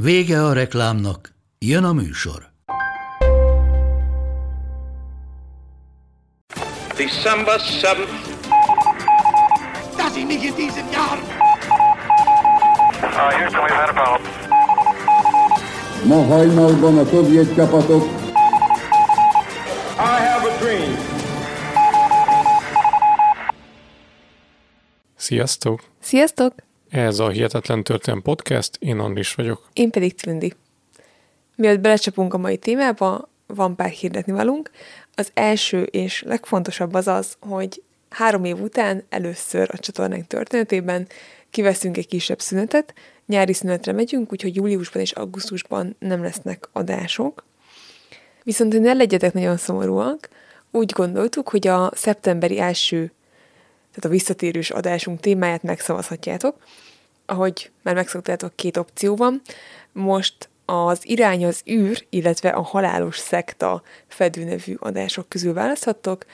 Vége a reklámnak, jön a műsor. December 7th. Dass ich mich in diesem Jahr Uh, Houston, we've had a problem. Ma hajnalban a szovjet csapatok I have a dream. Sziasztok! Sziasztok! Ez a Hihetetlen Történelem Podcast, én Andris vagyok. Én pedig Tündi. Mielőtt belecsapunk a mai témába, van pár hirdetni valunk. Az első és legfontosabb az az, hogy három év után először a csatornánk történetében kiveszünk egy kisebb szünetet, nyári szünetre megyünk, úgyhogy júliusban és augusztusban nem lesznek adások. Viszont, hogy ne legyetek nagyon szomorúak, úgy gondoltuk, hogy a szeptemberi első, tehát a visszatérős adásunk témáját megszavazhatjátok. Ahogy már megszoktátok, két opció van. Most az irány az űr, illetve a halálos szekta fedőnevű adások közül választhattok,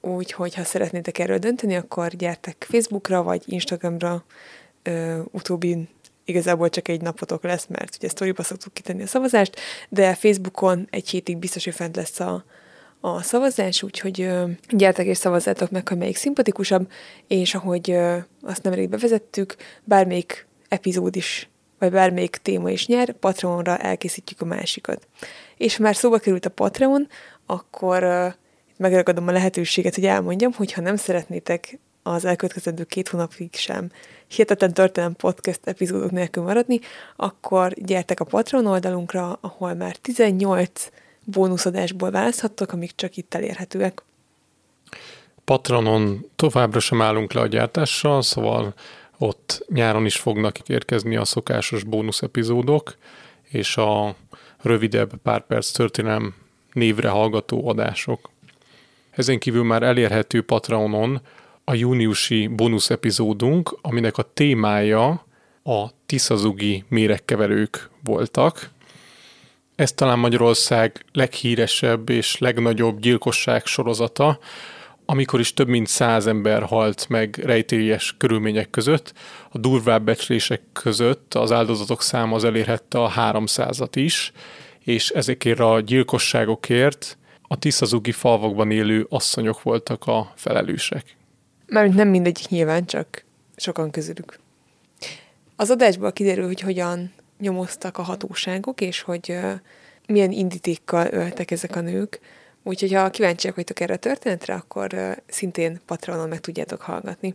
úgyhogy ha szeretnétek erről dönteni, akkor gyertek Facebookra vagy Instagramra, ö, utóbbi igazából csak egy napotok lesz, mert ugye sztoriba szoktuk kitenni a szavazást, de Facebookon egy hétig biztos, hogy fent lesz a, a szavazás, úgyhogy ö, gyertek és szavazzátok meg, hogy melyik szimpatikusabb, és ahogy azt nemrég bevezettük, bármelyik epizód is, vagy bármelyik téma is nyer, Patreonra elkészítjük a másikat. És ha már szóba került a Patreon, akkor ö, megragadom a lehetőséget, hogy elmondjam, hogy ha nem szeretnétek az elkövetkezendő két hónapig sem hihetetlen történelem podcast epizódok nélkül maradni, akkor gyertek a Patreon oldalunkra, ahol már 18 bónuszadásból választhattok, amik csak itt elérhetőek. Patronon továbbra sem állunk le a gyártással, szóval ott nyáron is fognak érkezni a szokásos bónusz epizódok, és a rövidebb pár perc történelem névre hallgató adások. Ezen kívül már elérhető Patreonon a júniusi bónusz epizódunk, aminek a témája a Tiszazugi méregkeverők voltak. Ez talán Magyarország leghíresebb és legnagyobb gyilkosság sorozata, amikor is több mint száz ember halt meg rejtélyes körülmények között. A durvább becslések között az áldozatok száma az elérhette a 300-at is, és ezekért a gyilkosságokért a Tiszazugi falvakban élő asszonyok voltak a felelősek. Mármint nem mindegyik nyilván, csak sokan közülük. Az adásból kiderül, hogy hogyan nyomoztak a hatóságok, és hogy milyen indítékkal öltek ezek a nők. Úgyhogy ha kíváncsiak vagytok erre a történetre, akkor szintén Patronon meg tudjátok hallgatni.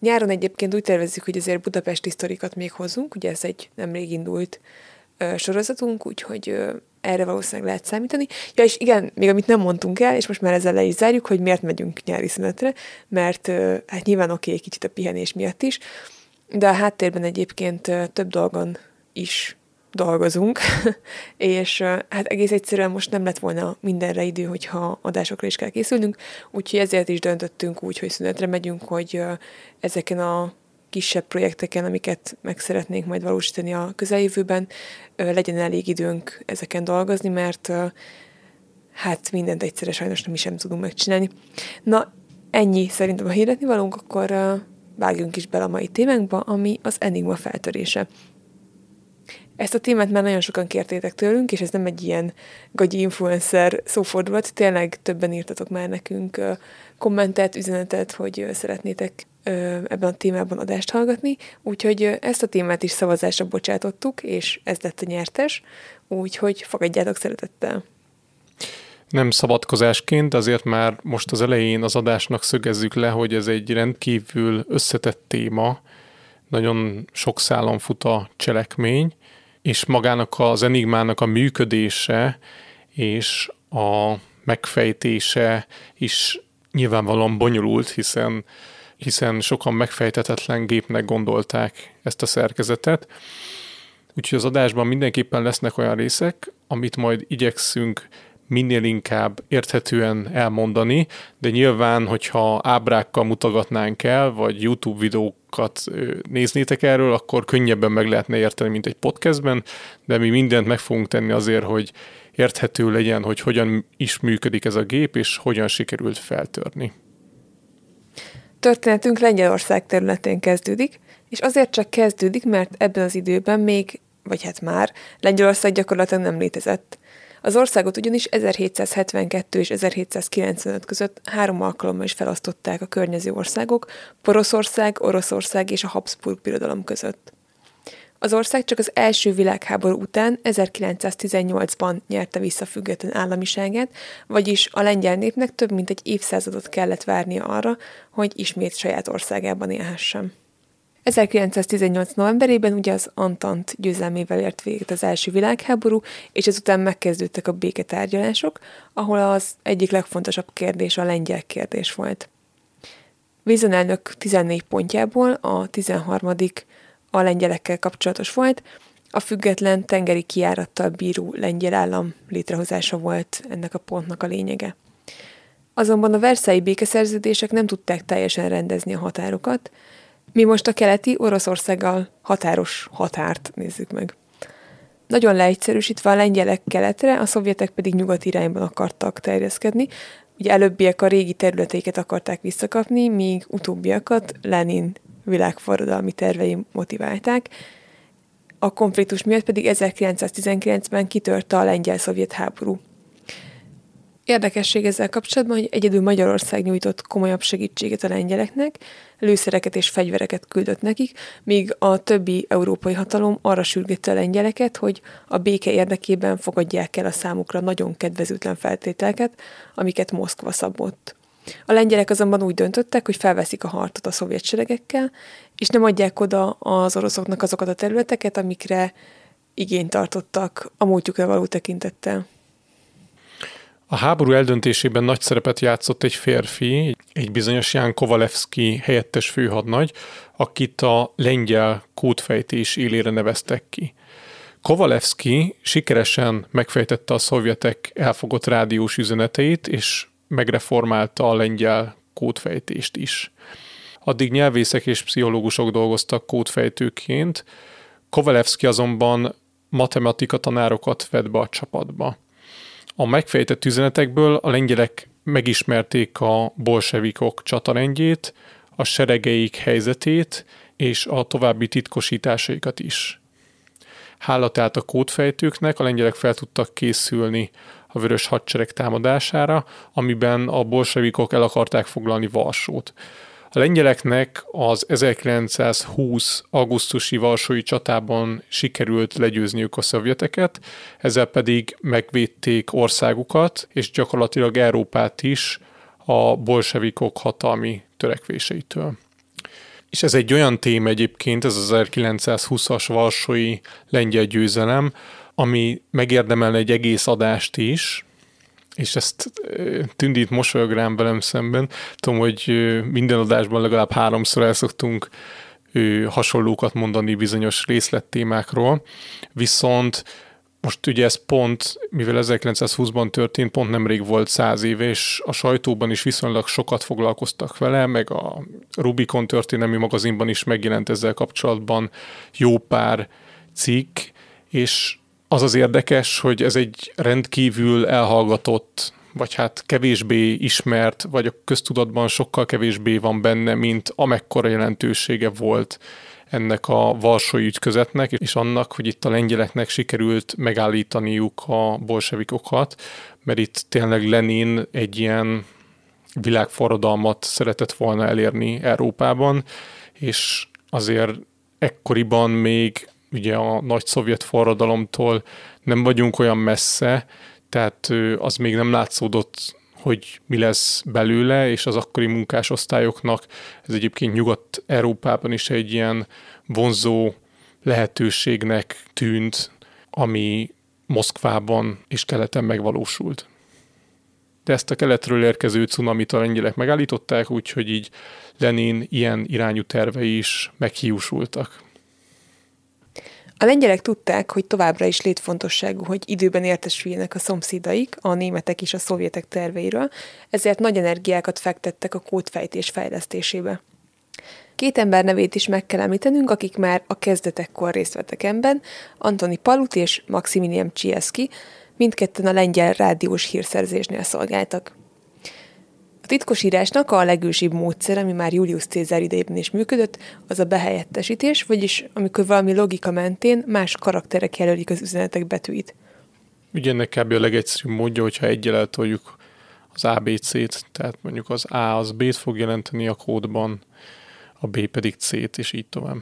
Nyáron egyébként úgy tervezzük, hogy azért budapesti sztorikat még hozunk, ugye ez egy nemrég indult sorozatunk, úgyhogy erre valószínűleg lehet számítani. Ja, és igen, még amit nem mondtunk el, és most már ezzel le is zárjuk, hogy miért megyünk nyári szünetre, mert hát nyilván oké, okay, kicsit a pihenés miatt is, de a háttérben egyébként több dolgon is dolgozunk, és hát egész egyszerűen most nem lett volna mindenre idő, hogyha adásokra is kell készülnünk, úgyhogy ezért is döntöttünk úgy, hogy szünetre megyünk, hogy ezeken a kisebb projekteken, amiket meg szeretnénk majd valósítani a közeljövőben, legyen elég időnk ezeken dolgozni, mert hát mindent egyszerre sajnos nem is sem tudunk megcsinálni. Na, ennyi szerintem a hirdetni valunk, akkor vágjunk is bele a mai témánkba, ami az Enigma feltörése. Ezt a témát már nagyon sokan kértétek tőlünk, és ez nem egy ilyen gagyi influencer szófordulat, tényleg többen írtatok már nekünk kommentet, üzenetet, hogy szeretnétek ebben a témában adást hallgatni, úgyhogy ezt a témát is szavazásra bocsátottuk, és ez lett a nyertes, úgyhogy fogadjátok szeretettel. Nem szabadkozásként, azért már most az elején az adásnak szögezzük le, hogy ez egy rendkívül összetett téma, nagyon sok szálon fut a cselekmény, és magának az enigmának a működése és a megfejtése is nyilvánvalóan bonyolult, hiszen hiszen sokan megfejtetetlen gépnek gondolták ezt a szerkezetet. Úgyhogy az adásban mindenképpen lesznek olyan részek, amit majd igyekszünk minél inkább érthetően elmondani, de nyilván, hogyha ábrákkal mutogatnánk el, vagy YouTube videókat néznétek erről, akkor könnyebben meg lehetne érteni, mint egy podcastben, de mi mindent meg fogunk tenni azért, hogy érthető legyen, hogy hogyan is működik ez a gép, és hogyan sikerült feltörni. Történetünk Lengyelország területén kezdődik, és azért csak kezdődik, mert ebben az időben még, vagy hát már, Lengyelország gyakorlatilag nem létezett. Az országot ugyanis 1772 és 1795 között három alkalommal is felosztották a környező országok, Poroszország, Oroszország és a Habsburg birodalom között. Az ország csak az első világháború után 1918-ban nyerte vissza független államiságát, vagyis a lengyel népnek több mint egy évszázadot kellett várnia arra, hogy ismét saját országában élhessen. 1918. novemberében ugye az Antant győzelmével ért véget az első világháború, és ezután megkezdődtek a béketárgyalások, ahol az egyik legfontosabb kérdés a lengyel kérdés volt. Wilson elnök 14 pontjából a 13 a lengyelekkel kapcsolatos volt, a független tengeri kiárattal bíró lengyel állam létrehozása volt ennek a pontnak a lényege. Azonban a verszályi békeszerződések nem tudták teljesen rendezni a határokat, mi most a keleti Oroszországgal határos határt nézzük meg. Nagyon leegyszerűsítve a lengyelek keletre, a szovjetek pedig nyugat irányban akartak terjeszkedni. Ugye előbbiek a régi területeiket akarták visszakapni, míg utóbbiakat Lenin világforradalmi tervei motiválták. A konfliktus miatt pedig 1919-ben kitört a lengyel-szovjet háború. Érdekesség ezzel kapcsolatban, hogy egyedül Magyarország nyújtott komolyabb segítséget a lengyeleknek, lőszereket és fegyvereket küldött nekik, míg a többi európai hatalom arra sürgette a lengyeleket, hogy a béke érdekében fogadják el a számukra nagyon kedvezőtlen feltételeket, amiket Moszkva szabott. A lengyelek azonban úgy döntöttek, hogy felveszik a harcot a szovjet seregekkel, és nem adják oda az oroszoknak azokat a területeket, amikre igényt tartottak a múltjukra való tekintettel. A háború eldöntésében nagy szerepet játszott egy férfi, egy bizonyos Ján Kovalevski helyettes főhadnagy, akit a lengyel kódfejtés élére neveztek ki. Kovalevski sikeresen megfejtette a szovjetek elfogott rádiós üzeneteit, és megreformálta a lengyel kódfejtést is. Addig nyelvészek és pszichológusok dolgoztak kódfejtőként, Kovalevski azonban matematika tanárokat vett be a csapatba. A megfejtett üzenetekből a lengyelek megismerték a bolsevikok csatarendjét, a seregeik helyzetét és a további titkosításaikat is. Hála tehát a kódfejtőknek a lengyelek fel tudtak készülni a vörös hadsereg támadására, amiben a bolsevikok el akarták foglalni Varsót. A lengyeleknek az 1920. augusztusi Varsói csatában sikerült legyőzniük a szovjeteket, ezzel pedig megvédték országukat, és gyakorlatilag Európát is a bolsevikok hatalmi törekvéseitől. És ez egy olyan téma egyébként, ez az 1920-as Varsói lengyel győzelem, ami megérdemelne egy egész adást is, és ezt tündít mosolyog rám velem szemben. Tudom, hogy minden adásban legalább háromszor el szoktunk hasonlókat mondani bizonyos részlettémákról, viszont most ugye ez pont, mivel 1920-ban történt, pont nemrég volt száz éve, és a sajtóban is viszonylag sokat foglalkoztak vele, meg a Rubicon történelmi magazinban is megjelent ezzel kapcsolatban jó pár cikk, és az az érdekes, hogy ez egy rendkívül elhallgatott, vagy hát kevésbé ismert, vagy a köztudatban sokkal kevésbé van benne, mint amekkora jelentősége volt ennek a Varsói ütközetnek, és annak, hogy itt a lengyeleknek sikerült megállítaniuk a bolsevikokat, mert itt tényleg Lenin egy ilyen világforradalmat szeretett volna elérni Európában, és azért ekkoriban még ugye a nagy szovjet forradalomtól nem vagyunk olyan messze, tehát az még nem látszódott, hogy mi lesz belőle, és az akkori munkásosztályoknak ez egyébként Nyugat-Európában is egy ilyen vonzó lehetőségnek tűnt, ami Moszkvában és keleten megvalósult. De ezt a keletről érkező cunamit a lengyelek megállították, úgyhogy így Lenin ilyen irányú tervei is meghiúsultak. A lengyelek tudták, hogy továbbra is létfontosságú, hogy időben értesüljenek a szomszédaik, a németek és a szovjetek terveiről, ezért nagy energiákat fektettek a kódfejtés fejlesztésébe. Két ember nevét is meg kell említenünk, akik már a kezdetekkor részt vettek ebben, Antoni Palut és Maximilian Csieszki, mindketten a lengyel rádiós hírszerzésnél szolgáltak. A titkosírásnak a legősibb módszer, ami már Julius Cézár idejében is működött, az a behelyettesítés, vagyis amikor valami logika mentén más karakterek jelölik az üzenetek betűit. Ugye ennek kb. a legegyszerűbb módja, hogyha egyel eltoljuk az ABC-t, tehát mondjuk az A az B-t fog jelenteni a kódban, a B pedig C-t, és így tovább.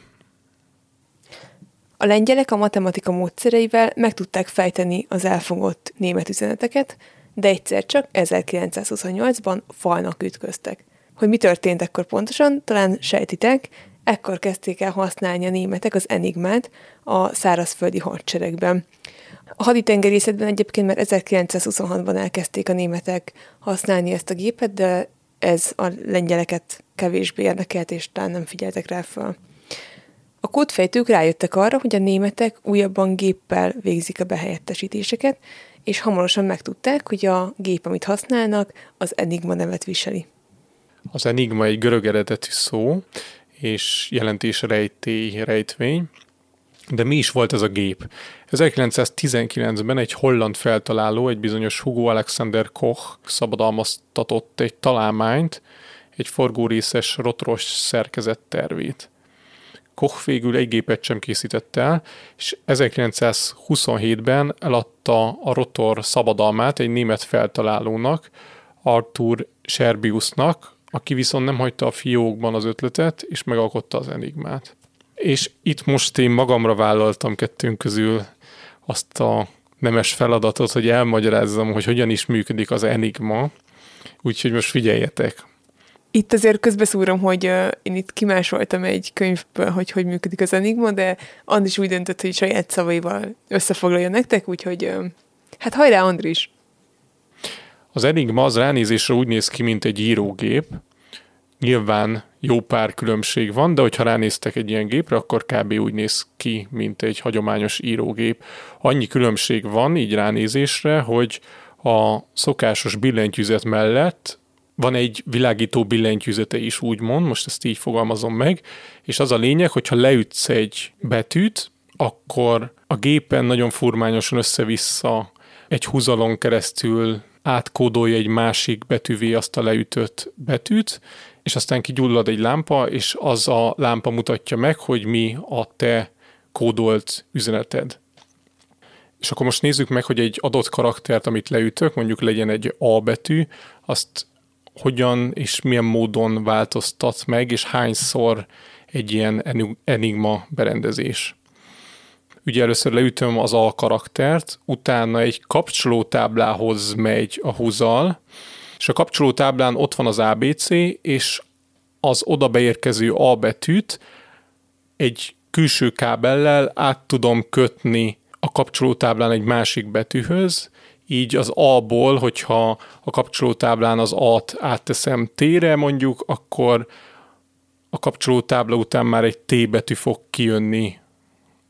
A lengyelek a matematika módszereivel meg tudták fejteni az elfogott német üzeneteket, de egyszer csak 1928-ban falnak ütköztek. Hogy mi történt ekkor pontosan, talán sejtitek, ekkor kezdték el használni a németek az enigmát a szárazföldi hadseregben. A haditengerészetben egyébként már 1926-ban elkezdték a németek használni ezt a gépet, de ez a lengyeleket kevésbé érdekelt, és talán nem figyeltek rá fel. A kódfejtők rájöttek arra, hogy a németek újabban géppel végzik a behelyettesítéseket, és hamarosan megtudták, hogy a gép, amit használnak, az Enigma nevet viseli. Az Enigma egy görög eredetű szó, és jelentés rejtély, rejtvény. De mi is volt ez a gép? 1919-ben egy holland feltaláló, egy bizonyos Hugo Alexander Koch szabadalmaztatott egy találmányt, egy forgórészes rotoros szerkezet tervét. Koch végül egy gépet sem készített el, és 1927-ben eladta a rotor szabadalmát egy német feltalálónak, Arthur Scherbiusnak, aki viszont nem hagyta a fiókban az ötletet, és megalkotta az enigmát. És itt most én magamra vállaltam kettőnk közül azt a nemes feladatot, hogy elmagyarázzam, hogy hogyan is működik az enigma, úgyhogy most figyeljetek. Itt azért közbeszúrom, hogy uh, én itt kimásoltam egy könyvből, hogy hogy működik az Enigma, de Andris úgy döntött, hogy saját szavaival összefoglalja nektek, úgyhogy uh, hát hajrá, Andris! Az Enigma az ránézésre úgy néz ki, mint egy írógép. Nyilván jó pár különbség van, de hogyha ránéztek egy ilyen gépre, akkor kb. úgy néz ki, mint egy hagyományos írógép. Annyi különbség van így ránézésre, hogy a szokásos billentyűzet mellett van egy világító billentyűzete is, úgymond, most ezt így fogalmazom meg, és az a lényeg, hogyha leütsz egy betűt, akkor a gépen nagyon furmányosan össze-vissza egy húzalon keresztül átkódolja egy másik betűvé azt a leütött betűt, és aztán kigyullad egy lámpa, és az a lámpa mutatja meg, hogy mi a te kódolt üzeneted. És akkor most nézzük meg, hogy egy adott karaktert, amit leütök, mondjuk legyen egy A betű, azt hogyan és milyen módon változtat meg, és hányszor egy ilyen enigma berendezés. Ugye először leütöm az A karaktert, utána egy kapcsolótáblához megy a húzal, és a kapcsolótáblán ott van az ABC, és az oda beérkező A betűt egy külső kábellel át tudom kötni a kapcsolótáblán egy másik betűhöz, így az A-ból, hogyha a kapcsolótáblán az A-t átteszem T-re mondjuk, akkor a kapcsolótábla után már egy T betű fog kijönni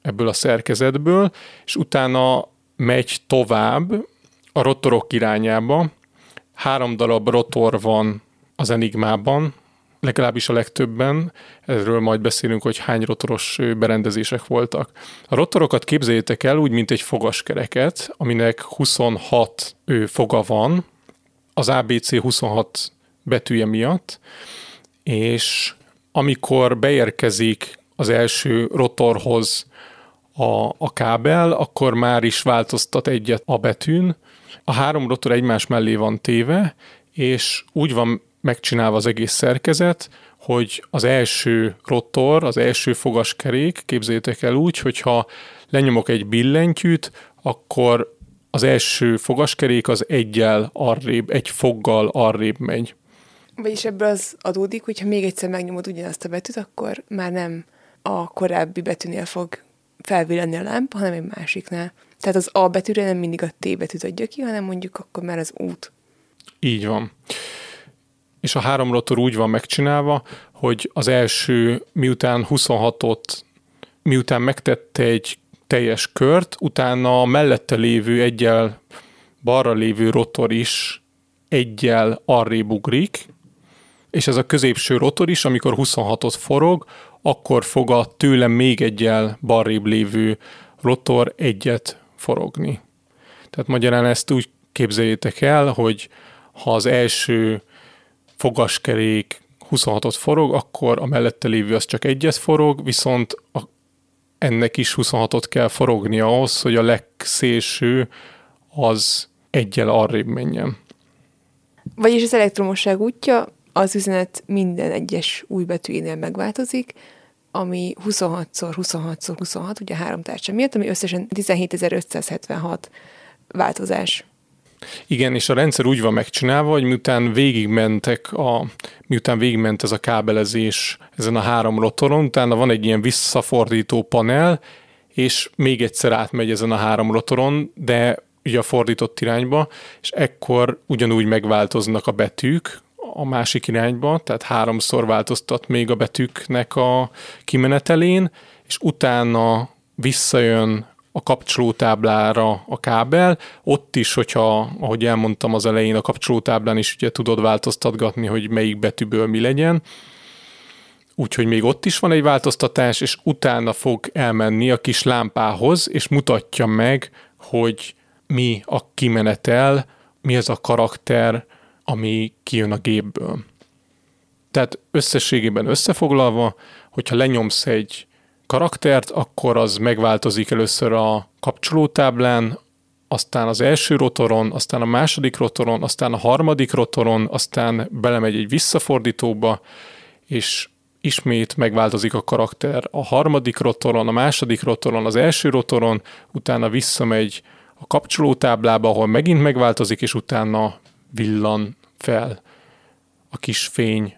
ebből a szerkezetből, és utána megy tovább a rotorok irányába. Három darab rotor van az Enigmában, legalábbis a legtöbben, erről majd beszélünk, hogy hány rotoros berendezések voltak. A rotorokat képzeljétek el úgy, mint egy fogaskereket, aminek 26 foga van, az ABC 26 betűje miatt, és amikor beérkezik az első rotorhoz a, a kábel, akkor már is változtat egyet a betűn. A három rotor egymás mellé van téve, és úgy van megcsinálva az egész szerkezet, hogy az első rotor, az első fogaskerék, képzeljétek el úgy, hogyha lenyomok egy billentyűt, akkor az első fogaskerék az egyel arrébb, egy foggal arrébb megy. Vagyis ebből az adódik, hogyha még egyszer megnyomod ugyanazt a betűt, akkor már nem a korábbi betűnél fog felvillanni a lámpa, hanem egy másiknál. Tehát az A betűre nem mindig a T betűt adja ki, hanem mondjuk akkor már az út. Így van és a három rotor úgy van megcsinálva, hogy az első, miután 26-ot, miután megtette egy teljes kört, utána a mellette lévő egyel balra lévő rotor is egyel arrébb ugrik, és ez a középső rotor is, amikor 26-ot forog, akkor fog a tőlem még egyel barrébb lévő rotor egyet forogni. Tehát magyarán ezt úgy képzeljétek el, hogy ha az első fogaskerék 26-ot forog, akkor a mellette lévő az csak egyet forog, viszont a, ennek is 26-ot kell forogni ahhoz, hogy a legszélső az egyel arrébb menjen. Vagyis az elektromosság útja az üzenet minden egyes új betűjénél megváltozik, ami 26-szor 26-szor 26, ugye három tárcsa miatt, ami összesen 17.576 változás. Igen, és a rendszer úgy van megcsinálva, hogy miután végigmentek a, miután végigment ez a kábelezés ezen a három rotoron, utána van egy ilyen visszafordító panel, és még egyszer átmegy ezen a három rotoron, de ugye a fordított irányba, és ekkor ugyanúgy megváltoznak a betűk a másik irányba, tehát háromszor változtat még a betűknek a kimenetelén, és utána visszajön a kapcsolótáblára a kábel, ott is, hogyha, ahogy elmondtam az elején, a kapcsolótáblán is ugye tudod változtatgatni, hogy melyik betűből mi legyen, úgyhogy még ott is van egy változtatás, és utána fog elmenni a kis lámpához, és mutatja meg, hogy mi a kimenetel, mi az a karakter, ami kijön a gépből. Tehát összességében összefoglalva, hogyha lenyomsz egy karaktert, akkor az megváltozik először a kapcsolótáblán, aztán az első rotoron, aztán a második rotoron, aztán a harmadik rotoron, aztán belemegy egy visszafordítóba, és ismét megváltozik a karakter a harmadik rotoron, a második rotoron, az első rotoron, utána visszamegy a kapcsolótáblába, ahol megint megváltozik, és utána villan fel a kis fény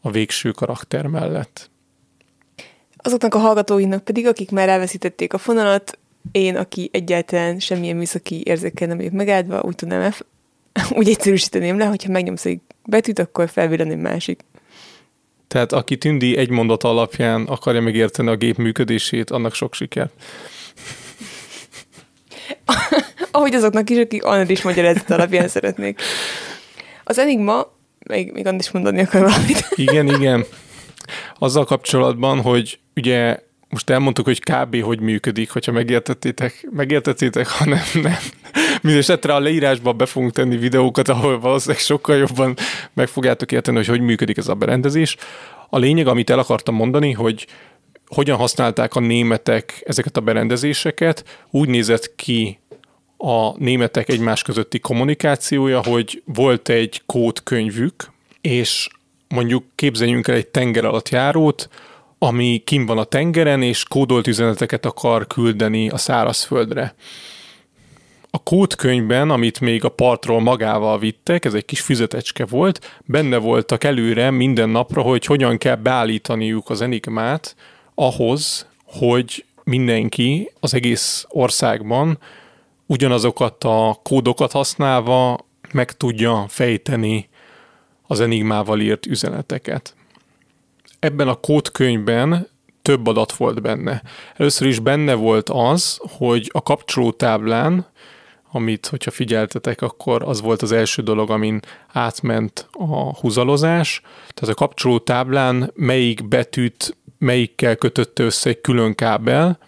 a végső karakter mellett. Azoknak a hallgatóinak pedig, akik már elveszítették a fonalat, én, aki egyáltalán semmilyen műszaki érzékel nem épp megáldva, úgy tudnám, el, úgy egyszerűsíteném le, hogyha megnyomsz egy betűt, akkor felvillan egy másik. Tehát aki Tündi egy mondat alapján akarja megérteni a gép működését, annak sok sikert. Ahogy azoknak is, akik Andris magyarázat alapján szeretnék. Az Enigma, még, még Andris mondani akar valamit. Igen, igen. Azzal kapcsolatban, hogy ugye most elmondtuk, hogy kb. hogy működik, hogyha megértettétek, megértettétek, ha nem, nem. Mindenesetre a leírásban be fogunk tenni videókat, ahol valószínűleg sokkal jobban meg fogjátok érteni, hogy hogy működik ez a berendezés. A lényeg, amit el akartam mondani, hogy hogyan használták a németek ezeket a berendezéseket, úgy nézett ki a németek egymás közötti kommunikációja, hogy volt egy kódkönyvük, és mondjuk képzeljünk el egy tenger alatt járót, ami kim van a tengeren, és kódolt üzeneteket akar küldeni a szárazföldre. A kódkönyvben, amit még a partról magával vittek, ez egy kis füzetecske volt, benne voltak előre minden napra, hogy hogyan kell beállítaniuk az enigmát ahhoz, hogy mindenki az egész országban ugyanazokat a kódokat használva meg tudja fejteni az enigmával írt üzeneteket. Ebben a kódkönyvben több adat volt benne. Először is benne volt az, hogy a kapcsolótáblán, amit, hogyha figyeltetek, akkor az volt az első dolog, amin átment a húzalozás. Tehát a kapcsolótáblán melyik betűt melyikkel kötötte össze egy külön kábel.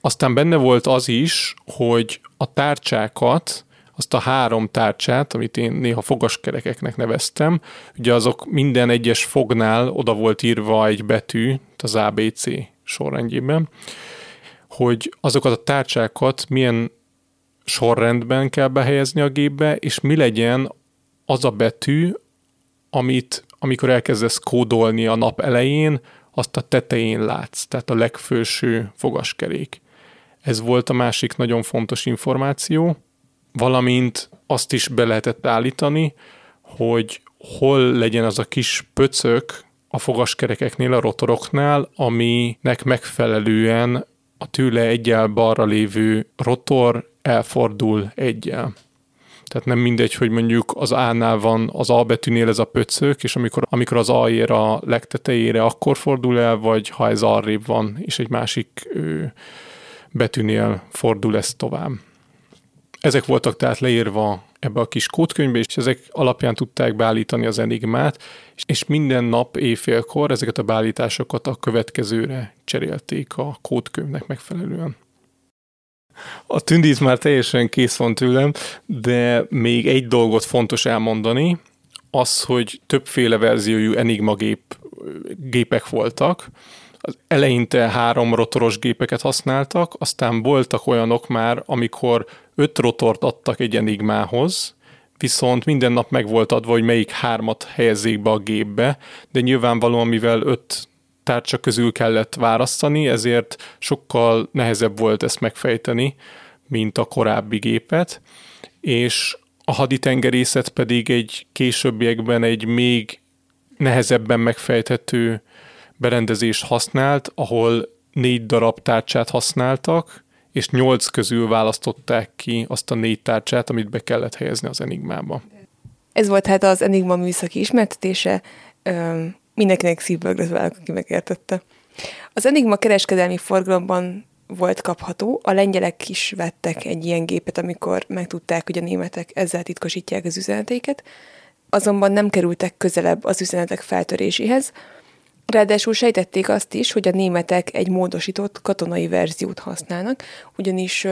Aztán benne volt az is, hogy a tárcsákat, azt a három tárcsát, amit én néha fogaskerekeknek neveztem, ugye azok minden egyes fognál oda volt írva egy betű, az ABC sorrendjében, hogy azokat a tárcsákat milyen sorrendben kell behelyezni a gépbe, és mi legyen az a betű, amit amikor elkezdesz kódolni a nap elején, azt a tetején látsz, tehát a legfőső fogaskerék. Ez volt a másik nagyon fontos információ, valamint azt is be lehetett állítani, hogy hol legyen az a kis pöcök a fogaskerekeknél, a rotoroknál, aminek megfelelően a tőle egyel balra lévő rotor elfordul egyel. Tehát nem mindegy, hogy mondjuk az A-nál van az A betűnél ez a pöcök, és amikor, amikor az A ér a legtetejére, akkor fordul el, vagy ha ez arrébb van, és egy másik ö, betűnél fordul ez tovább. Ezek voltak tehát leírva ebbe a kis kódkönyvbe, és ezek alapján tudták beállítani az enigmát, és minden nap éjfélkor ezeket a beállításokat a következőre cserélték a kódkönyvnek megfelelően. A tündíz már teljesen kész van tőlem, de még egy dolgot fontos elmondani, az, hogy többféle verziójú Enigma gép, gépek voltak, az eleinte három rotoros gépeket használtak, aztán voltak olyanok már, amikor öt rotort adtak egy enigmához, viszont minden nap meg volt adva, hogy melyik hármat helyezzék be a gépbe, de nyilvánvalóan, mivel öt tárcsa közül kellett választani, ezért sokkal nehezebb volt ezt megfejteni, mint a korábbi gépet, és a haditengerészet pedig egy későbbiekben egy még nehezebben megfejthető berendezést használt, ahol négy darab tárcsát használtak, és nyolc közül választották ki azt a négy tárcsát, amit be kellett helyezni az Enigmába. Ez volt hát az Enigma műszaki ismertetése, mindenkinek szívből gratulálok, aki megértette. Az Enigma kereskedelmi forgalomban volt kapható, a lengyelek is vettek egy ilyen gépet, amikor megtudták, hogy a németek ezzel titkosítják az üzeneteiket, azonban nem kerültek közelebb az üzenetek feltöréséhez, Ráadásul sejtették azt is, hogy a németek egy módosított katonai verziót használnak, ugyanis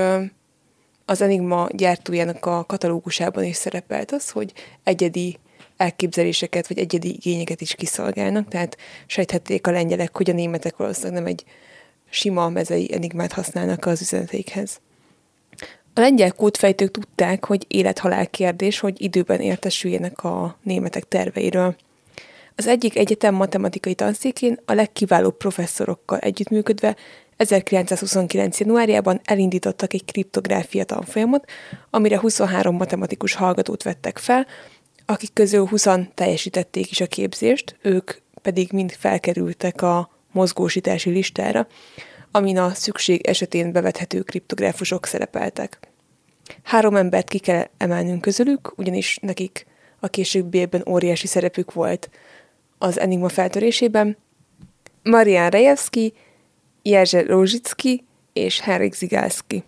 az Enigma gyártójának a katalógusában is szerepelt az, hogy egyedi elképzeléseket vagy egyedi igényeket is kiszolgálnak, tehát sejthették a lengyelek, hogy a németek valószínűleg nem egy sima mezei enigmát használnak az üzeneteikhez. A lengyel kódfejtők tudták, hogy élet-halál kérdés, hogy időben értesüljenek a németek terveiről. Az egyik egyetem matematikai tanszékén a legkiválóbb professzorokkal együttműködve 1929. januárjában elindítottak egy kriptográfia tanfolyamot, amire 23 matematikus hallgatót vettek fel, akik közül 20 teljesítették is a képzést, ők pedig mind felkerültek a mozgósítási listára, amin a szükség esetén bevethető kriptográfusok szerepeltek. Három embert ki kell emelnünk közülük, ugyanis nekik a későbbiekben óriási szerepük volt az Enigma feltörésében, Marian Rejewski, Jerzy Rózsicki és Henrik Zigalski.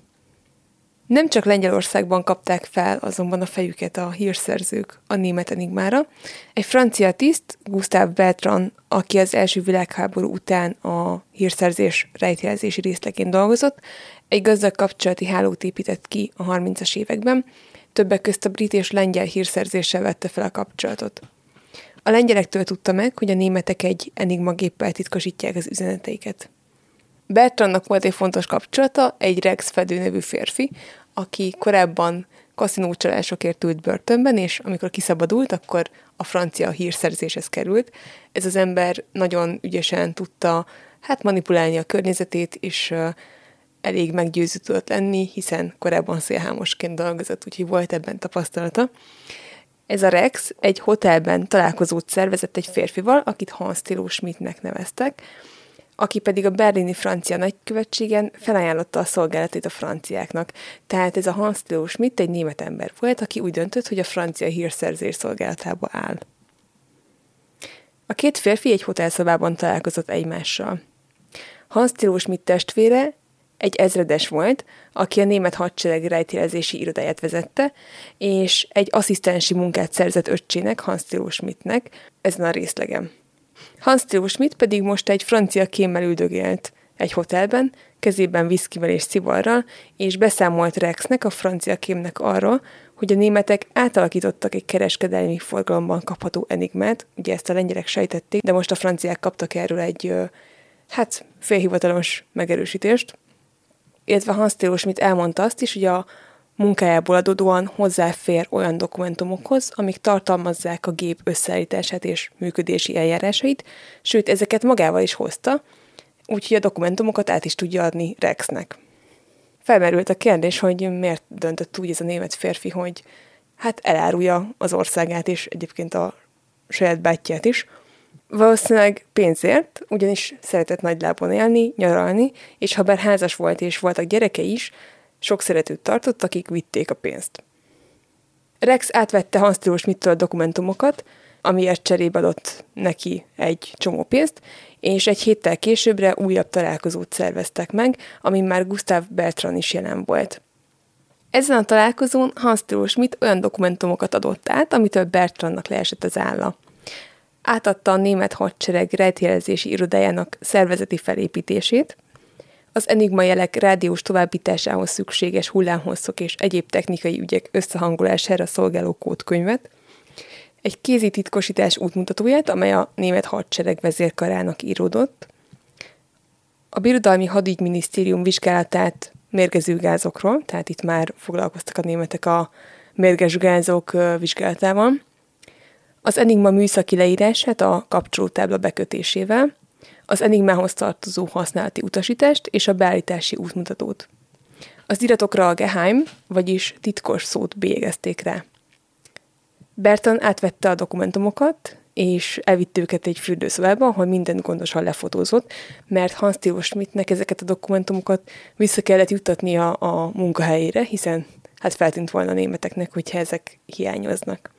Nem csak Lengyelországban kapták fel azonban a fejüket a hírszerzők a német enigmára. Egy francia tiszt, Gustave Bertrand, aki az első világháború után a hírszerzés rejtjelzési részleként dolgozott, egy gazdag kapcsolati hálót épített ki a 30-as években, többek közt a brit és lengyel hírszerzéssel vette fel a kapcsolatot. A lengyelektől tudta meg, hogy a németek egy enigma géppel titkosítják az üzeneteiket. Bertrandnak volt egy fontos kapcsolata, egy Rex Fedő nevű férfi, aki korábban kaszinócsalásokért ült börtönben, és amikor kiszabadult, akkor a francia hírszerzéshez került. Ez az ember nagyon ügyesen tudta hát manipulálni a környezetét, és elég meggyőző tudott lenni, hiszen korábban szélhámosként dolgozott, úgyhogy volt ebben tapasztalata. Ez a Rex egy hotelben találkozót szervezett egy férfival, akit Hans Tilo Schmidtnek neveztek, aki pedig a berlini francia nagykövetségen felajánlotta a szolgálatét a franciáknak. Tehát ez a Hans Tilo Schmidt egy német ember volt, aki úgy döntött, hogy a francia hírszerzés szolgálatába áll. A két férfi egy hotelszobában találkozott egymással. Hans Tilo Schmidt testvére egy ezredes volt, aki a német hadsereg rejtélezési irodáját vezette, és egy asszisztensi munkát szerzett öccsének, Hans Tilo Schmidtnek, ezen a részlegem. Hans Tilo Schmidt pedig most egy francia kémmel üldögélt egy hotelben, kezében viszkivel és szivarral, és beszámolt Rexnek, a francia kémnek arról, hogy a németek átalakítottak egy kereskedelmi forgalomban kapható enigmát, ugye ezt a lengyelek sejtették, de most a franciák kaptak erről egy, hát, félhivatalos megerősítést, illetve Hans Theo Schmidt elmondta azt is, hogy a munkájából adódóan hozzáfér olyan dokumentumokhoz, amik tartalmazzák a gép összeállítását és működési eljárásait, sőt, ezeket magával is hozta, úgyhogy a dokumentumokat át is tudja adni Rexnek. Felmerült a kérdés, hogy miért döntött úgy ez a német férfi, hogy hát elárulja az országát és egyébként a saját bátyját is, Valószínűleg pénzért, ugyanis szeretett nagy lábon élni, nyaralni, és ha bár házas volt és voltak gyereke is, sok szeretőt tartott, akik vitték a pénzt. Rex átvette Hans Schmidt-től a dokumentumokat, amiért cserébe adott neki egy csomó pénzt, és egy héttel későbbre újabb találkozót szerveztek meg, amin már Gustav Bertrand is jelen volt. Ezen a találkozón Hans Schmidt olyan dokumentumokat adott át, amitől Bertrandnak leesett az álla. Átadta a német hadsereg rejtjelezési irodájának szervezeti felépítését, az Enigma jelek rádiós továbbításához szükséges hullámhosszok és egyéb technikai ügyek összehangolására szolgáló kódkönyvet, egy kézi titkosítás útmutatóját, amely a német hadsereg vezérkarának íródott, a Birodalmi Hadügyminisztérium vizsgálatát mérgező gázokról, tehát itt már foglalkoztak a németek a mérges gázok vizsgálatával, az Enigma műszaki leírását a kapcsolótábla bekötésével, az Enigmához tartozó használati utasítást és a beállítási útmutatót. Az iratokra a geheim, vagyis titkos szót bélyegezték rá. Bertan átvette a dokumentumokat, és elvitt őket egy fürdőszobába, ahol minden gondosan lefotózott, mert Hans Theo Schmidtnek ezeket a dokumentumokat vissza kellett juttatnia a munkahelyére, hiszen hát feltűnt volna a németeknek, hogyha ezek hiányoznak.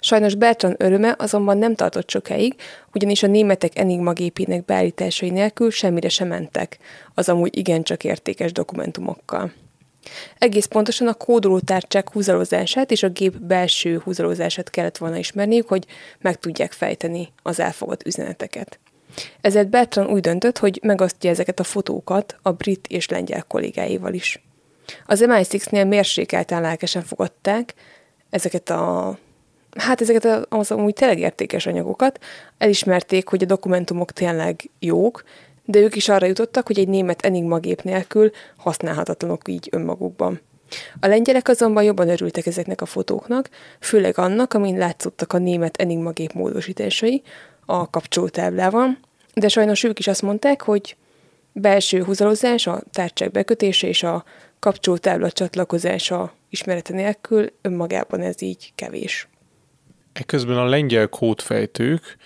Sajnos Bertrand öröme azonban nem tartott sokáig, ugyanis a németek Enigma gépének beállításai nélkül semmire sem mentek, az amúgy igencsak értékes dokumentumokkal. Egész pontosan a kódolótárcsák húzalozását és a gép belső húzalozását kellett volna ismerniük, hogy meg tudják fejteni az elfogott üzeneteket. Ezért Bertrand úgy döntött, hogy megosztja ezeket a fotókat a brit és lengyel kollégáival is. Az MI6-nél mérsékelten lelkesen fogadták ezeket a hát ezeket az amúgy tényleg értékes anyagokat, elismerték, hogy a dokumentumok tényleg jók, de ők is arra jutottak, hogy egy német Enigma gép nélkül használhatatlanok így önmagukban. A lengyelek azonban jobban örültek ezeknek a fotóknak, főleg annak, amin látszottak a német Enigma gép módosításai a kapcsolótáblával, de sajnos ők is azt mondták, hogy belső húzalozás, a tárcsák bekötése és a kapcsolótábla csatlakozása ismerete nélkül önmagában ez így kevés. Ekközben a lengyel kódfejtők,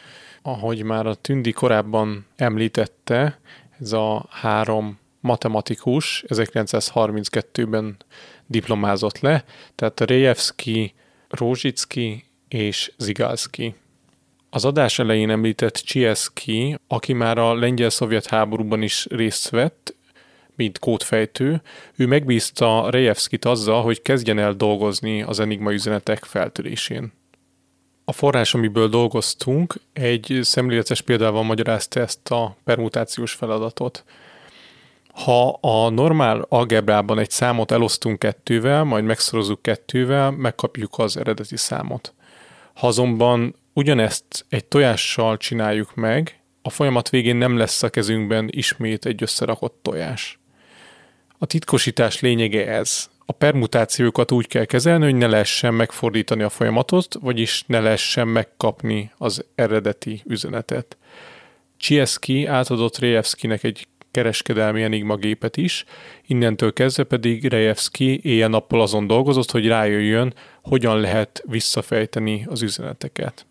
ahogy már a Tündi korábban említette, ez a három matematikus 1932-ben diplomázott le, tehát Rejewski, Rózsicki és Zigalski. Az adás elején említett Csieski, aki már a lengyel-szovjet háborúban is részt vett, mint kódfejtő, ő megbízta Rejewskit azzal, hogy kezdjen el dolgozni az Enigma üzenetek feltörésén. A forrás, amiből dolgoztunk, egy szemléletes példával magyarázta ezt a permutációs feladatot. Ha a normál algebrában egy számot elosztunk kettővel, majd megszorozzuk kettővel, megkapjuk az eredeti számot. Ha azonban ugyanezt egy tojással csináljuk meg, a folyamat végén nem lesz a kezünkben ismét egy összerakott tojás. A titkosítás lényege ez a permutációkat úgy kell kezelni, hogy ne lehessen megfordítani a folyamatot, vagyis ne lehessen megkapni az eredeti üzenetet. Csieski átadott Rejewskinek egy kereskedelmi Enigma gépet is, innentől kezdve pedig Rejewski éjjel-nappal azon dolgozott, hogy rájöjjön, hogyan lehet visszafejteni az üzeneteket.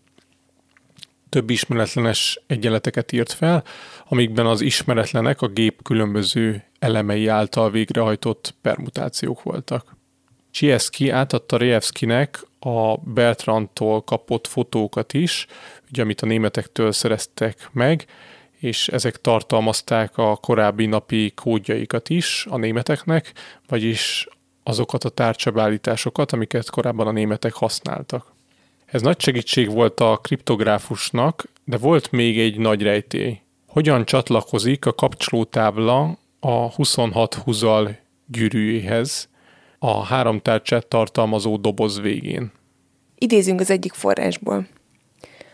Több ismeretlenes egyenleteket írt fel, amikben az ismeretlenek a gép különböző elemei által végrehajtott permutációk voltak. Csieski átadta Rejewskinek a Bertrandtól kapott fotókat is, ugye, amit a németektől szereztek meg, és ezek tartalmazták a korábbi napi kódjaikat is a németeknek, vagyis azokat a tárcsabállításokat, amiket korábban a németek használtak. Ez nagy segítség volt a kriptográfusnak, de volt még egy nagy rejtély. Hogyan csatlakozik a kapcsolótábla a 26 húzal gyűrűjéhez a három tárcsát tartalmazó doboz végén. Idézünk az egyik forrásból.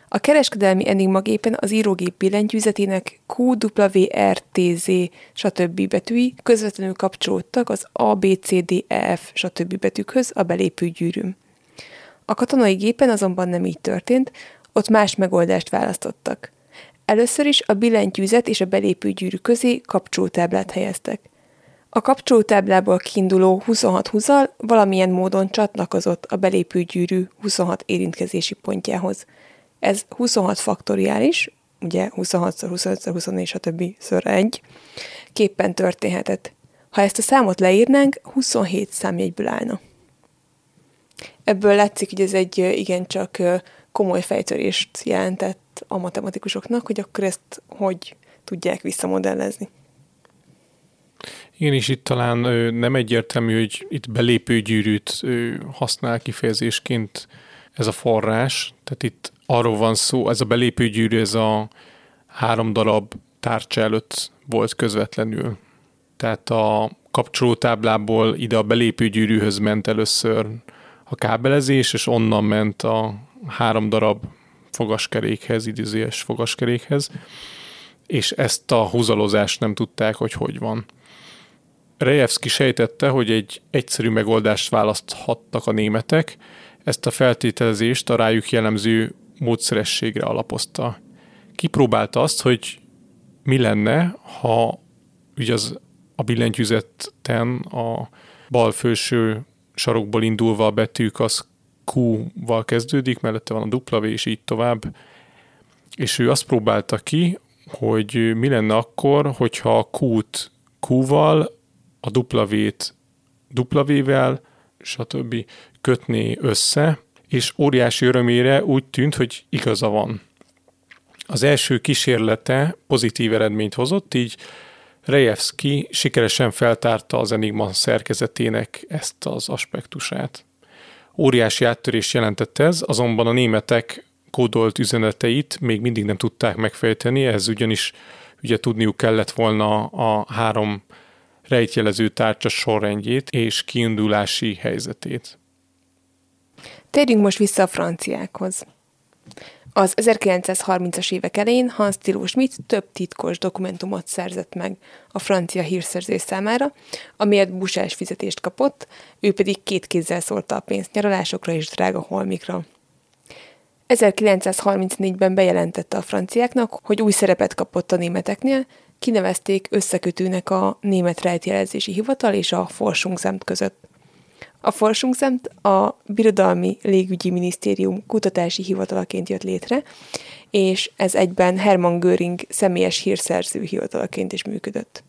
A kereskedelmi Enigma gépen az írógép billentyűzetének QWRTZ stb. betűi közvetlenül kapcsolódtak az ABCDEF stb. betűkhöz a belépő gyűrűm. A katonai gépen azonban nem így történt, ott más megoldást választottak. Először is a billentyűzet és a belépő gyűrű közé kapcsolótáblát helyeztek. A kapcsolótáblából kiinduló 26 húzal valamilyen módon csatlakozott a belépő gyűrű 26 érintkezési pontjához. Ez 26 faktoriális, ugye 26 25 24 stb. ször 1, képpen történhetett. Ha ezt a számot leírnánk, 27 számjegyből állna. Ebből látszik, hogy ez egy igencsak komoly fejtörést jelentett a matematikusoknak, hogy akkor ezt hogy tudják visszamodellezni. Igen, és itt talán nem egyértelmű, hogy itt belépőgyűrűt ö, használ kifejezésként ez a forrás. Tehát itt arról van szó, ez a belépőgyűrű, ez a három darab tárcsa előtt volt közvetlenül. Tehát a kapcsolótáblából ide a belépőgyűrűhöz ment először a kábelezés, és onnan ment a három darab fogaskerékhez, idézőjes fogaskerékhez, és ezt a húzalozást nem tudták, hogy hogy van. Rejevski sejtette, hogy egy egyszerű megoldást választhattak a németek, ezt a feltételezést a rájuk jellemző módszerességre alapozta. Kipróbálta azt, hogy mi lenne, ha ugye az a billentyűzetten a bal felső sarokból indulva a betűk az Q-val kezdődik, mellette van a W, és így tovább. És ő azt próbálta ki, hogy mi lenne akkor, hogyha a Q-t Q-val, a W-t W-vel, stb. kötné össze, és óriási örömére úgy tűnt, hogy igaza van. Az első kísérlete pozitív eredményt hozott, így Rejevski sikeresen feltárta az Enigma szerkezetének ezt az aspektusát. Óriási áttörés jelentett ez, azonban a németek kódolt üzeneteit még mindig nem tudták megfejteni, ez ugyanis ugye tudniuk kellett volna a három rejtjelező tárcsa sorrendjét és kiindulási helyzetét. Térjünk most vissza a franciákhoz. Az 1930-as évek elején Hans Tilo Schmidt több titkos dokumentumot szerzett meg a francia hírszerzés számára, amiért busás fizetést kapott, ő pedig két kézzel szólta a pénzt nyaralásokra és drága holmikra. 1934-ben bejelentette a franciáknak, hogy új szerepet kapott a németeknél, kinevezték összekötőnek a Német Rejtjelezési Hivatal és a Forschungsamt között. A Forschungsamt a Birodalmi Légügyi Minisztérium kutatási hivatalaként jött létre, és ez egyben Hermann Göring személyes hírszerző hivatalaként is működött.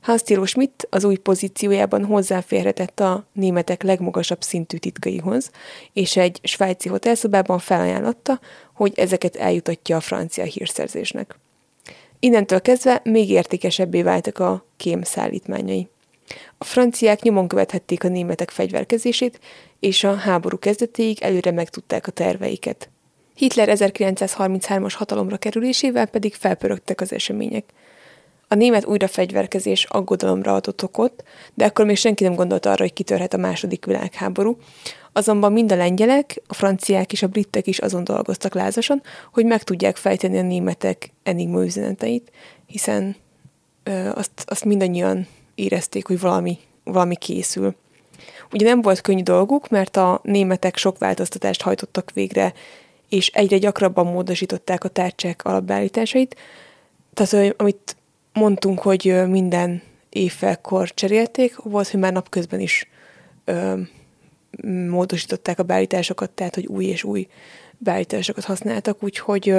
Hans Thilo Schmidt az új pozíciójában hozzáférhetett a németek legmagasabb szintű titkaihoz, és egy svájci hotelszobában felajánlotta, hogy ezeket eljutatja a francia hírszerzésnek. Innentől kezdve még értékesebbé váltak a kém szállítmányai. A franciák nyomon követhették a németek fegyverkezését, és a háború kezdetéig előre megtudták a terveiket. Hitler 1933-as hatalomra kerülésével pedig felpörögtek az események. A német újrafegyverkezés aggodalomra adott okot, de akkor még senki nem gondolta arra, hogy kitörhet a második világháború. Azonban mind a lengyelek, a franciák és a britek is azon dolgoztak lázasan, hogy meg tudják fejteni a németek enigma üzeneteit, hiszen ö, azt, azt mindannyian érezték, hogy valami, valami készül. Ugye nem volt könnyű dolguk, mert a németek sok változtatást hajtottak végre, és egyre gyakrabban módosították a tárcsák alapbeállításait. Tehát, amit mondtunk, hogy minden évfelkor cserélték, volt, hogy már napközben is módosították a beállításokat, tehát, hogy új és új beállításokat használtak, úgyhogy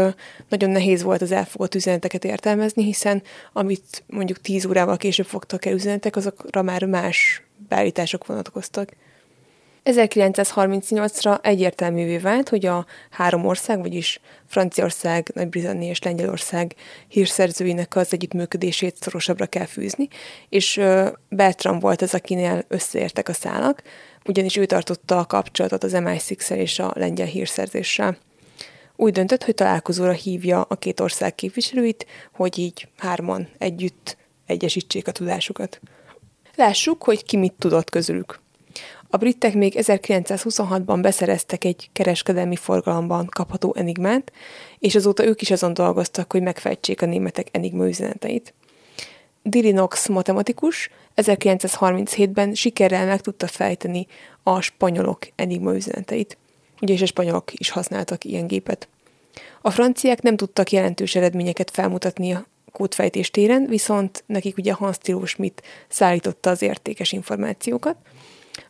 nagyon nehéz volt az elfogott üzeneteket értelmezni, hiszen amit mondjuk 10 órával később fogtak el üzenetek, azokra már más beállítások vonatkoztak. 1938-ra egyértelművé vált, hogy a három ország, vagyis Franciaország, Nagy-Britannia és Lengyelország hírszerzőinek az együttműködését szorosabbra kell fűzni, és Bertram volt az, akinél összeértek a szálak, ugyanis ő tartotta a kapcsolatot az MI6-szel és a lengyel hírszerzéssel. Úgy döntött, hogy találkozóra hívja a két ország képviselőit, hogy így hárman együtt egyesítsék a tudásukat. Lássuk, hogy ki mit tudott közülük. A britek még 1926-ban beszereztek egy kereskedelmi forgalomban kapható enigmát, és azóta ők is azon dolgoztak, hogy megfejtsék a németek enigma üzeneteit. Dirinox matematikus 1937-ben sikerrel meg tudta fejteni a spanyolok enigma üzeneteit. És a spanyolok is használtak ilyen gépet. A franciák nem tudtak jelentős eredményeket felmutatni a kódfejtés téren, viszont nekik ugye Hans Tilo Schmidt szállította az értékes információkat,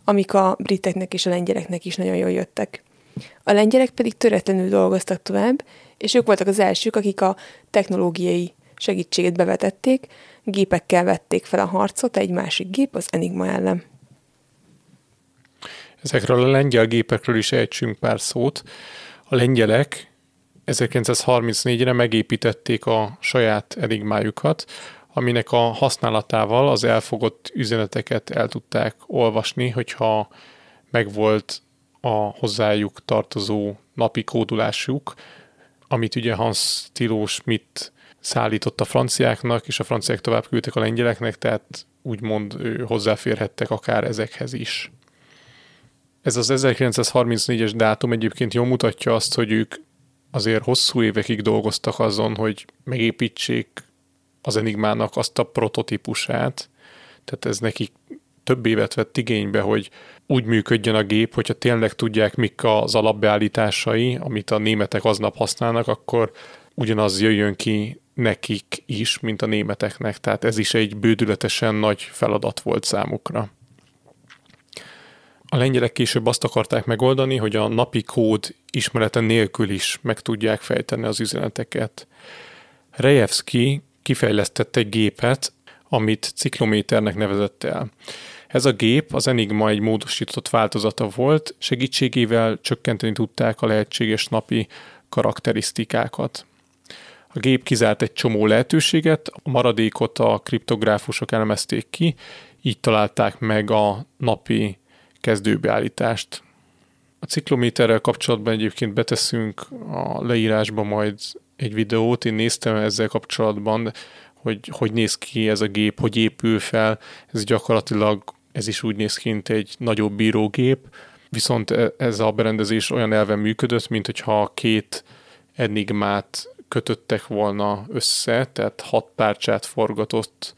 amik a briteknek és a lengyeleknek is nagyon jól jöttek. A lengyelek pedig töretlenül dolgoztak tovább, és ők voltak az elsők, akik a technológiai segítséget bevetették, gépekkel vették fel a harcot egy másik gép, az Enigma ellen. Ezekről a lengyel gépekről is ejtsünk pár szót. A lengyelek 1934-re megépítették a saját enigmájukat, aminek a használatával az elfogott üzeneteket el tudták olvasni, hogyha megvolt a hozzájuk tartozó napi kódulásuk, amit ugye Hans Tilo Schmidt szállított a franciáknak, és a franciák tovább küldtek a lengyeleknek, tehát úgymond hozzáférhettek akár ezekhez is. Ez az 1934-es dátum egyébként jól mutatja azt, hogy ők azért hosszú évekig dolgoztak azon, hogy megépítsék az Enigmának azt a prototípusát, tehát ez nekik több évet vett igénybe, hogy úgy működjön a gép, hogyha tényleg tudják, mik az alapbeállításai, amit a németek aznap használnak, akkor ugyanaz jöjjön ki nekik is, mint a németeknek. Tehát ez is egy bődületesen nagy feladat volt számukra. A lengyelek később azt akarták megoldani, hogy a napi kód ismerete nélkül is meg tudják fejteni az üzeneteket. Rejevski kifejlesztett egy gépet, amit ciklométernek nevezett el. Ez a gép az Enigma egy módosított változata volt, segítségével csökkenteni tudták a lehetséges napi karakterisztikákat. A gép kizárt egy csomó lehetőséget, a maradékot a kriptográfusok elemezték ki, így találták meg a napi kezdőbeállítást. A ciklométerrel kapcsolatban egyébként beteszünk a leírásba majd egy videót, én néztem ezzel kapcsolatban, hogy hogy néz ki ez a gép, hogy épül fel, ez gyakorlatilag ez is úgy néz ki, mint egy nagyobb bírógép, viszont e, ez a berendezés olyan elven működött, mint hogyha két enigmát kötöttek volna össze, tehát hat tárcsát forgatott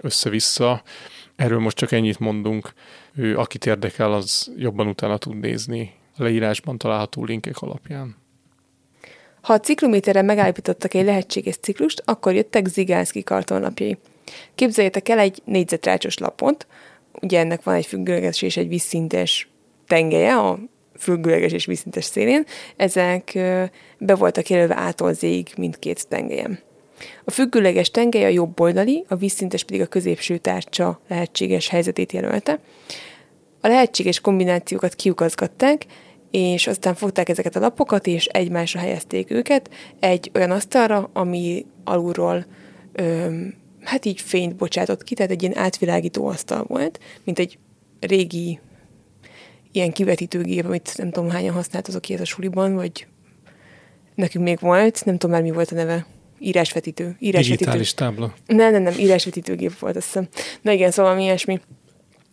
össze-vissza. Erről most csak ennyit mondunk. Ő, akit érdekel, az jobban utána tud nézni a leírásban található linkek alapján. Ha a ciklométerrel megállapítottak egy lehetséges ciklust, akkor jöttek Zigánszki kartonlapjai. Képzeljétek el egy négyzetrácsos lapot, ugye ennek van egy függőleges és egy vízszintes tengelye, a függőleges és vízszintes szélén, ezek be voltak jelölve ától zéig mindkét tengelyen. A függőleges tengely a jobb oldali, a vízszintes pedig a középső tárcsa lehetséges helyzetét jelölte. A lehetséges kombinációkat kiukazgatták, és aztán fogták ezeket a lapokat, és egymásra helyezték őket egy olyan asztalra, ami alulról öm, hát így fényt bocsátott ki, tehát egy ilyen átvilágító asztal volt, mint egy régi ilyen kivetítőgép, amit nem tudom hányan használtatok ki ez a suliban, vagy nekünk még volt, nem tudom már mi volt a neve, írásvetítő. írásvetítő. Digitális tábla. Nem, nem, nem, írásvetítőgép volt, azt hiszem. Na igen, szóval ilyesmi.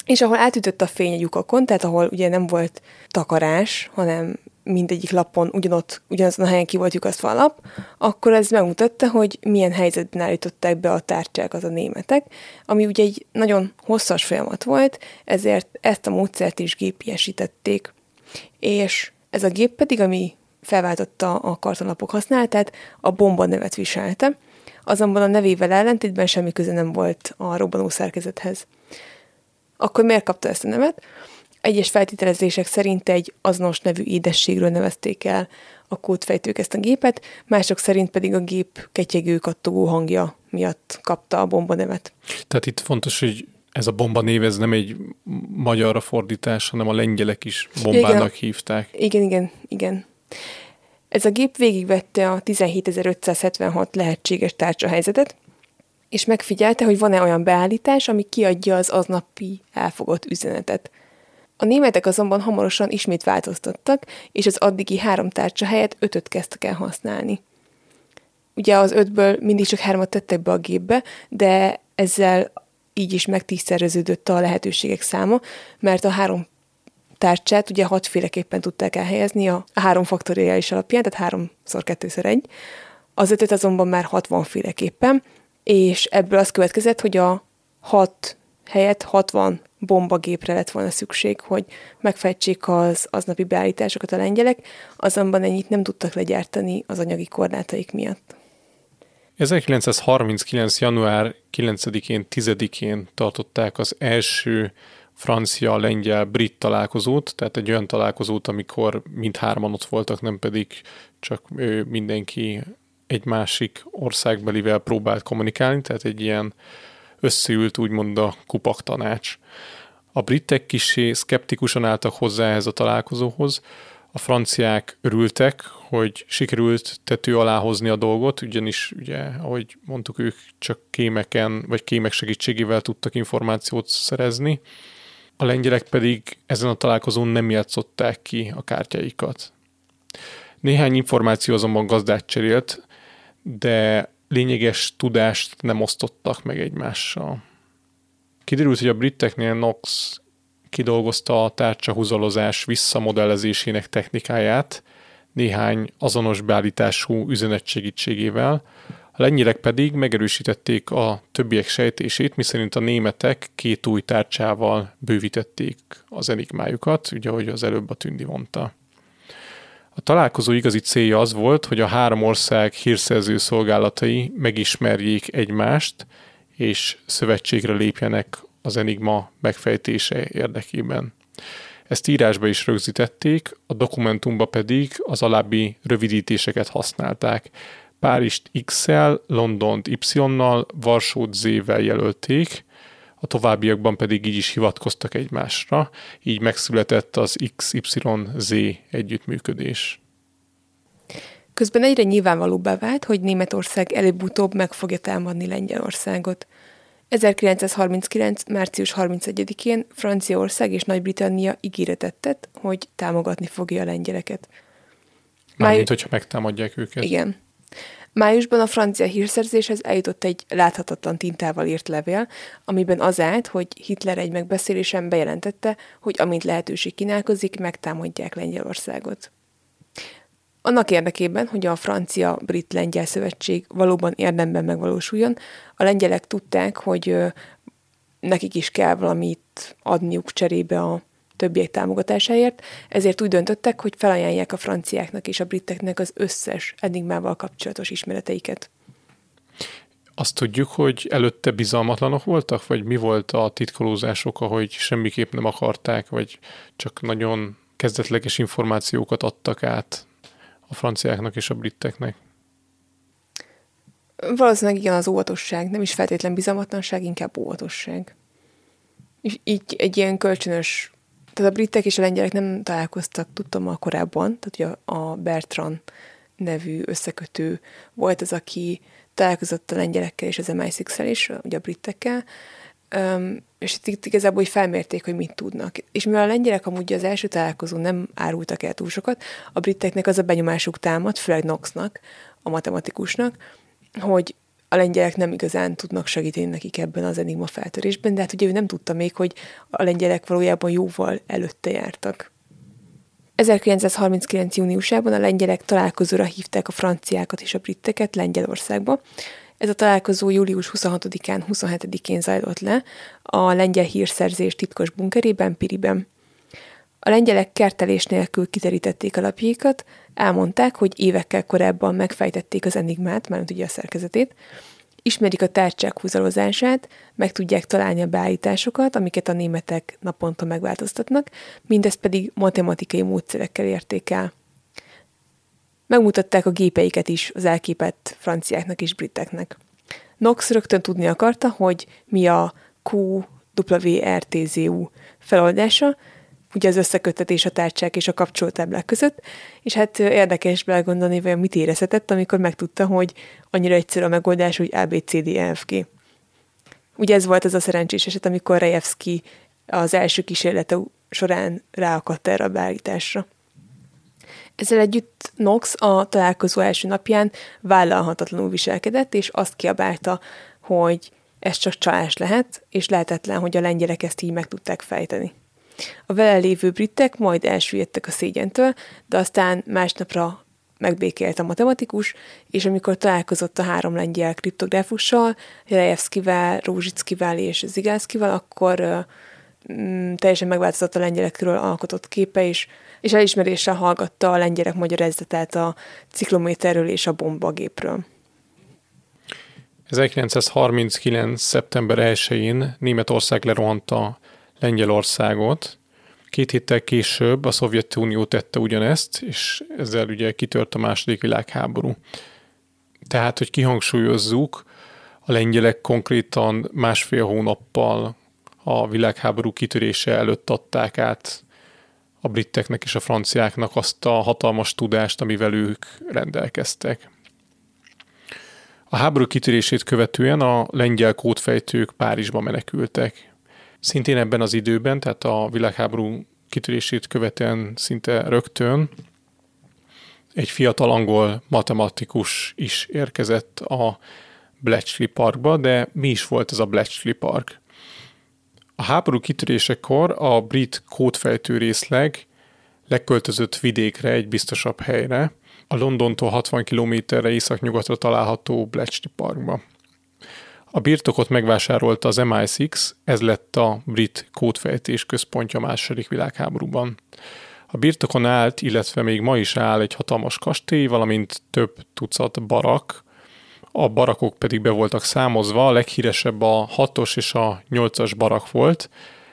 És ahol átütött a fény a lyukakon, tehát ahol ugye nem volt takarás, hanem mindegyik lapon ugyanott, ugyanazon a helyen ki volt lyukasztva a lap, akkor ez megmutatta, hogy milyen helyzetben állították be a tárcsákat a németek, ami ugye egy nagyon hosszas folyamat volt, ezért ezt a módszert is gépiesítették. És ez a gép pedig, ami felváltotta a kartonlapok használatát, a bomba nevet viselte, azonban a nevével ellentétben semmi köze nem volt a robbanó szerkezethez. Akkor miért kapta ezt a nevet? Egyes feltételezések szerint egy azonos nevű édességről nevezték el a kódfejtők ezt a gépet, mások szerint pedig a gép ketyegő kattogó hangja miatt kapta a bomba nevet. Tehát itt fontos, hogy ez a bomba név, ez nem egy magyarra fordítás, hanem a lengyelek is bombának igen, hívták. Igen, igen, igen. Ez a gép végigvette a 17576 lehetséges tárcsahelyzetet, és megfigyelte, hogy van-e olyan beállítás, ami kiadja az aznapi elfogott üzenetet. A németek azonban hamarosan ismét változtattak, és az addigi három tárcsa helyett ötöt kezdtek el használni. Ugye az ötből mindig csak hármat tettek be a gépbe, de ezzel így is megtízszereződött a lehetőségek száma, mert a három tárcsát ugye hatféleképpen tudták elhelyezni a három faktoriális alapján, tehát háromszor kettőszer egy. Az ötöt azonban már 60 féleképpen, és ebből az következett, hogy a hat helyett 60 bombagépre lett volna szükség, hogy megfejtsék az aznapi beállításokat a lengyelek, azonban ennyit nem tudtak legyártani az anyagi korlátaik miatt. 1939. január 9-én, 10-én tartották az első francia-lengyel-brit találkozót, tehát egy olyan találkozót, amikor mindhárman ott voltak, nem pedig csak mindenki egy másik országbelivel próbált kommunikálni, tehát egy ilyen összeült úgymond a kupak tanács. A britek kisé szkeptikusan álltak hozzá ehhez a találkozóhoz, A franciák örültek, hogy sikerült tető alá hozni a dolgot, ugyanis ugye, ahogy mondtuk, ők csak kémeken, vagy kémek segítségével tudtak információt szerezni. A lengyelek pedig ezen a találkozón nem játszották ki a kártyáikat. Néhány információ azonban gazdát cserélt, de lényeges tudást nem osztottak meg egymással. Kiderült, hogy a briteknél Knox kidolgozta a tárcsahuzalozás visszamodellezésének technikáját néhány azonos beállítású üzenet segítségével, a lengyelek pedig megerősítették a többiek sejtését, miszerint a németek két új tárcsával bővítették az enigmájukat, ugye ahogy az előbb a Tündi mondta. A találkozó igazi célja az volt, hogy a három ország hírszerző szolgálatai megismerjék egymást, és szövetségre lépjenek az enigma megfejtése érdekében. Ezt írásba is rögzítették, a dokumentumba pedig az alábbi rövidítéseket használták. Párizst X-el, Londont Y-nal, Varsót Z-vel jelölték, a továbbiakban pedig így is hivatkoztak egymásra, így megszületett az XYZ együttműködés. Közben egyre nyilvánvalóbbá vált, hogy Németország előbb-utóbb meg fogja támadni Lengyelországot. 1939. március 31-én Franciaország és Nagy-Britannia ígéretet tett, hogy támogatni fogja a lengyeleket. Mármint, hogyha megtámadják őket. Igen. Májusban a francia hírszerzéshez eljutott egy láthatatlan tintával írt levél, amiben az állt, hogy Hitler egy megbeszélésen bejelentette, hogy amint lehetőség kínálkozik, megtámadják Lengyelországot. Annak érdekében, hogy a francia-brit-lengyel szövetség valóban érdemben megvalósuljon, a lengyelek tudták, hogy nekik is kell valamit adniuk cserébe a többiek támogatásáért, ezért úgy döntöttek, hogy felajánlják a franciáknak és a briteknek az összes enigmával kapcsolatos ismereteiket. Azt tudjuk, hogy előtte bizalmatlanok voltak, vagy mi volt a titkolózások, ahogy semmiképp nem akarták, vagy csak nagyon kezdetleges információkat adtak át a franciáknak és a briteknek? Valószínűleg igen az óvatosság, nem is feltétlen bizalmatlanság, inkább óvatosság. És így egy ilyen kölcsönös tehát a britek és a lengyelek nem találkoztak, tudtam a korábban, tehát ugye a Bertrand nevű összekötő volt az, aki találkozott a lengyelekkel és az MI6-szel is, ugye a britekkel, Um, és itt igazából hogy felmérték, hogy mit tudnak. És mivel a lengyelek amúgy az első találkozón nem árultak el túl sokat, a briteknek az a benyomásuk támad, főleg Knoxnak, a matematikusnak, hogy a lengyelek nem igazán tudnak segíteni nekik ebben az enigma feltörésben, de hát ugye ő nem tudta még, hogy a lengyelek valójában jóval előtte jártak. 1939. júniusában a lengyelek találkozóra hívták a franciákat és a britteket Lengyelországba. Ez a találkozó július 26-án, 27-én zajlott le a lengyel hírszerzés titkos bunkerében, Piriben. A lengyelek kertelés nélkül kiterítették a lapjaikat, elmondták, hogy évekkel korábban megfejtették az enigmát, mármint ugye a szerkezetét, ismerik a tárcsák húzalozását, meg tudják találni a beállításokat, amiket a németek naponta megváltoztatnak, mindezt pedig matematikai módszerekkel érték el. Megmutatták a gépeiket is az elképett franciáknak és briteknek. Knox rögtön tudni akarta, hogy mi a QWRTZU feloldása, ugye az összekötetés a tárcsák és a kapcsolótáblák között, és hát érdekes belegondolni, hogy mit érezhetett, amikor megtudta, hogy annyira egyszerű a megoldás, hogy ABCDEFG. Ugye ez volt az a szerencsés eset, amikor Rejevski az első kísérlete során ráakadt erre a beállításra. Ezzel együtt Knox a találkozó első napján vállalhatatlanul viselkedett, és azt kiabálta, hogy ez csak csalás lehet, és lehetetlen, hogy a lengyelek ezt így meg tudták fejteni. A vele lévő britek majd elsüllyedtek a szégyentől, de aztán másnapra megbékélt a matematikus, és amikor találkozott a három lengyel kriptográfussal, Rejevszkivel, Rózsickivel és Zigánszkival, akkor mm, teljesen megváltozott a lengyelekről alkotott képe is, és elismeréssel hallgatta a lengyelek magyarázatát a ciklométerről és a bombagépről. 1939. szeptember 1-én Németország lerohanta Lengyelországot. Két héttel később a Szovjetunió tette ugyanezt, és ezzel ugye kitört a második világháború. Tehát, hogy kihangsúlyozzuk, a lengyelek konkrétan másfél hónappal a világháború kitörése előtt adták át a briteknek és a franciáknak azt a hatalmas tudást, amivel ők rendelkeztek. A háború kitörését követően a lengyel kódfejtők Párizsba menekültek. Szintén ebben az időben, tehát a világháború kitörését követően szinte rögtön egy fiatal angol matematikus is érkezett a Bletchley Parkba, de mi is volt ez a Bletchley Park? A háború kitörésekor a brit kódfejtő részleg leköltözött vidékre, egy biztosabb helyre, a Londontól 60 kilométerre északnyugatra található Bletchley Parkba. A birtokot megvásárolta az MI6, ez lett a brit kódfejtés központja a második világháborúban. A birtokon állt, illetve még ma is áll egy hatalmas kastély, valamint több tucat barak, a barakok pedig be voltak számozva, a leghíresebb a 6-os és a 8-as barak volt,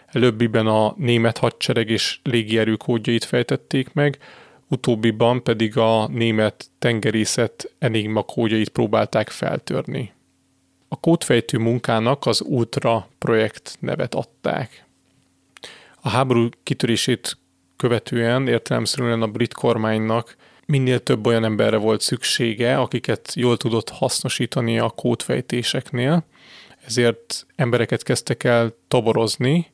előbbiben a német hadsereg és légierő kódjait fejtették meg, utóbbiban pedig a német tengerészet enigma kódjait próbálták feltörni. A kódfejtő munkának az Ultra projekt nevet adták. A háború kitörését követően értelemszerűen a brit kormánynak minél több olyan emberre volt szüksége, akiket jól tudott hasznosítani a kódfejtéseknél, ezért embereket kezdtek el toborozni,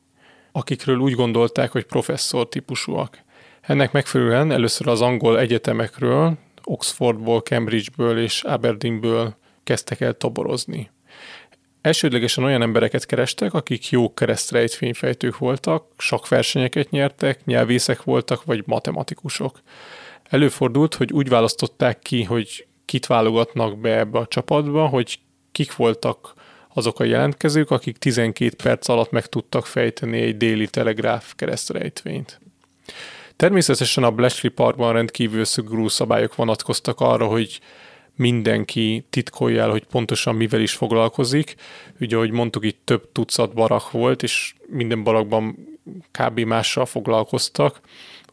akikről úgy gondolták, hogy professzor típusúak. Ennek megfelelően először az angol egyetemekről, Oxfordból, Cambridgeből és Aberdeenből kezdtek el toborozni. Elsődlegesen olyan embereket kerestek, akik jó keresztrejtvényfejtők voltak, sok versenyeket nyertek, nyelvészek voltak, vagy matematikusok. Előfordult, hogy úgy választották ki, hogy kit válogatnak be ebbe a csapatba, hogy kik voltak azok a jelentkezők, akik 12 perc alatt meg tudtak fejteni egy déli telegráf keresztrejtvényt. Természetesen a Bletchley Parkban rendkívül szigorú szabályok vonatkoztak arra, hogy mindenki titkolja el, hogy pontosan mivel is foglalkozik. Ugye, ahogy mondtuk, itt több tucat barak volt, és minden barakban kb. mással foglalkoztak,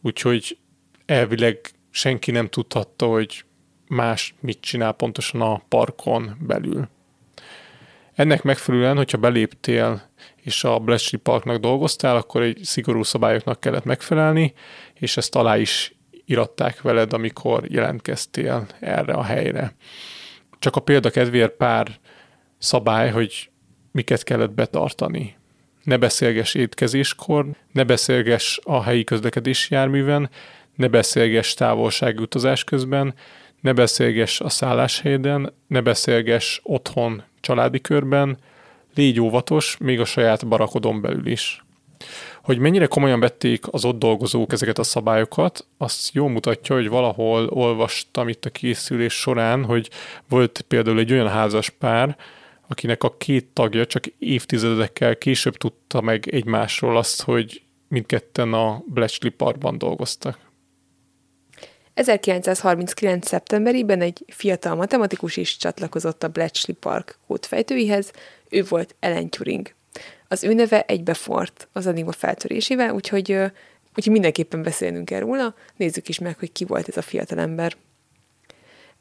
úgyhogy elvileg senki nem tudhatta, hogy más mit csinál pontosan a parkon belül. Ennek megfelelően, hogyha beléptél és a Bletchley Parknak dolgoztál, akkor egy szigorú szabályoknak kellett megfelelni, és ezt alá is iratták veled, amikor jelentkeztél erre a helyre. Csak a példa kedvéért pár szabály, hogy miket kellett betartani. Ne beszélges étkezéskor, ne beszélges a helyi közlekedési járműven, ne beszélges távolsági utazás közben, ne beszélges a szálláshelyeden, ne beszélges otthon családi körben, légy óvatos, még a saját barakodon belül is. Hogy mennyire komolyan vették az ott dolgozók ezeket a szabályokat, azt jól mutatja, hogy valahol olvastam itt a készülés során, hogy volt például egy olyan házas pár, akinek a két tagja csak évtizedekkel később tudta meg egymásról azt, hogy mindketten a Bletchley Parkban dolgoztak. 1939. szeptemberében egy fiatal matematikus is csatlakozott a Bletchley Park kódfejtőihez, ő volt Ellen Turing. Az ő neve egybefort az enigma feltörésével, úgyhogy, úgyhogy mindenképpen beszélnünk kell róla, nézzük is meg, hogy ki volt ez a fiatal ember.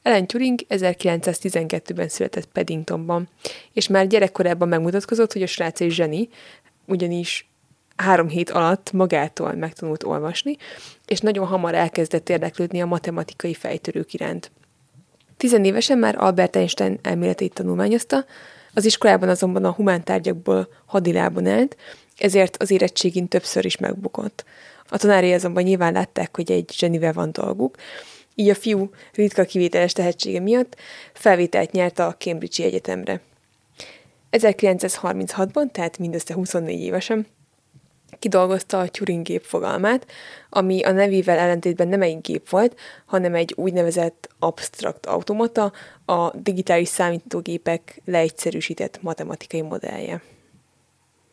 Ellen Turing 1912-ben született Paddingtonban, és már gyerekkorában megmutatkozott, hogy a srác egy zseni, ugyanis három hét alatt magától megtanult olvasni, és nagyon hamar elkezdett érdeklődni a matematikai fejtörők iránt. Tizenévesen már Albert Einstein elméletét tanulmányozta, az iskolában azonban a humántárgyakból hadilában állt, ezért az érettségén többször is megbukott. A tanári azonban nyilván látták, hogy egy zsenivel van dolguk, így a fiú ritka kivételes tehetsége miatt felvételt nyert a Cambridge Egyetemre. 1936-ban, tehát mindössze 24 évesen, kidolgozta a Turing gép fogalmát, ami a nevével ellentétben nem egy gép volt, hanem egy úgynevezett abstrakt automata, a digitális számítógépek leegyszerűsített matematikai modellje.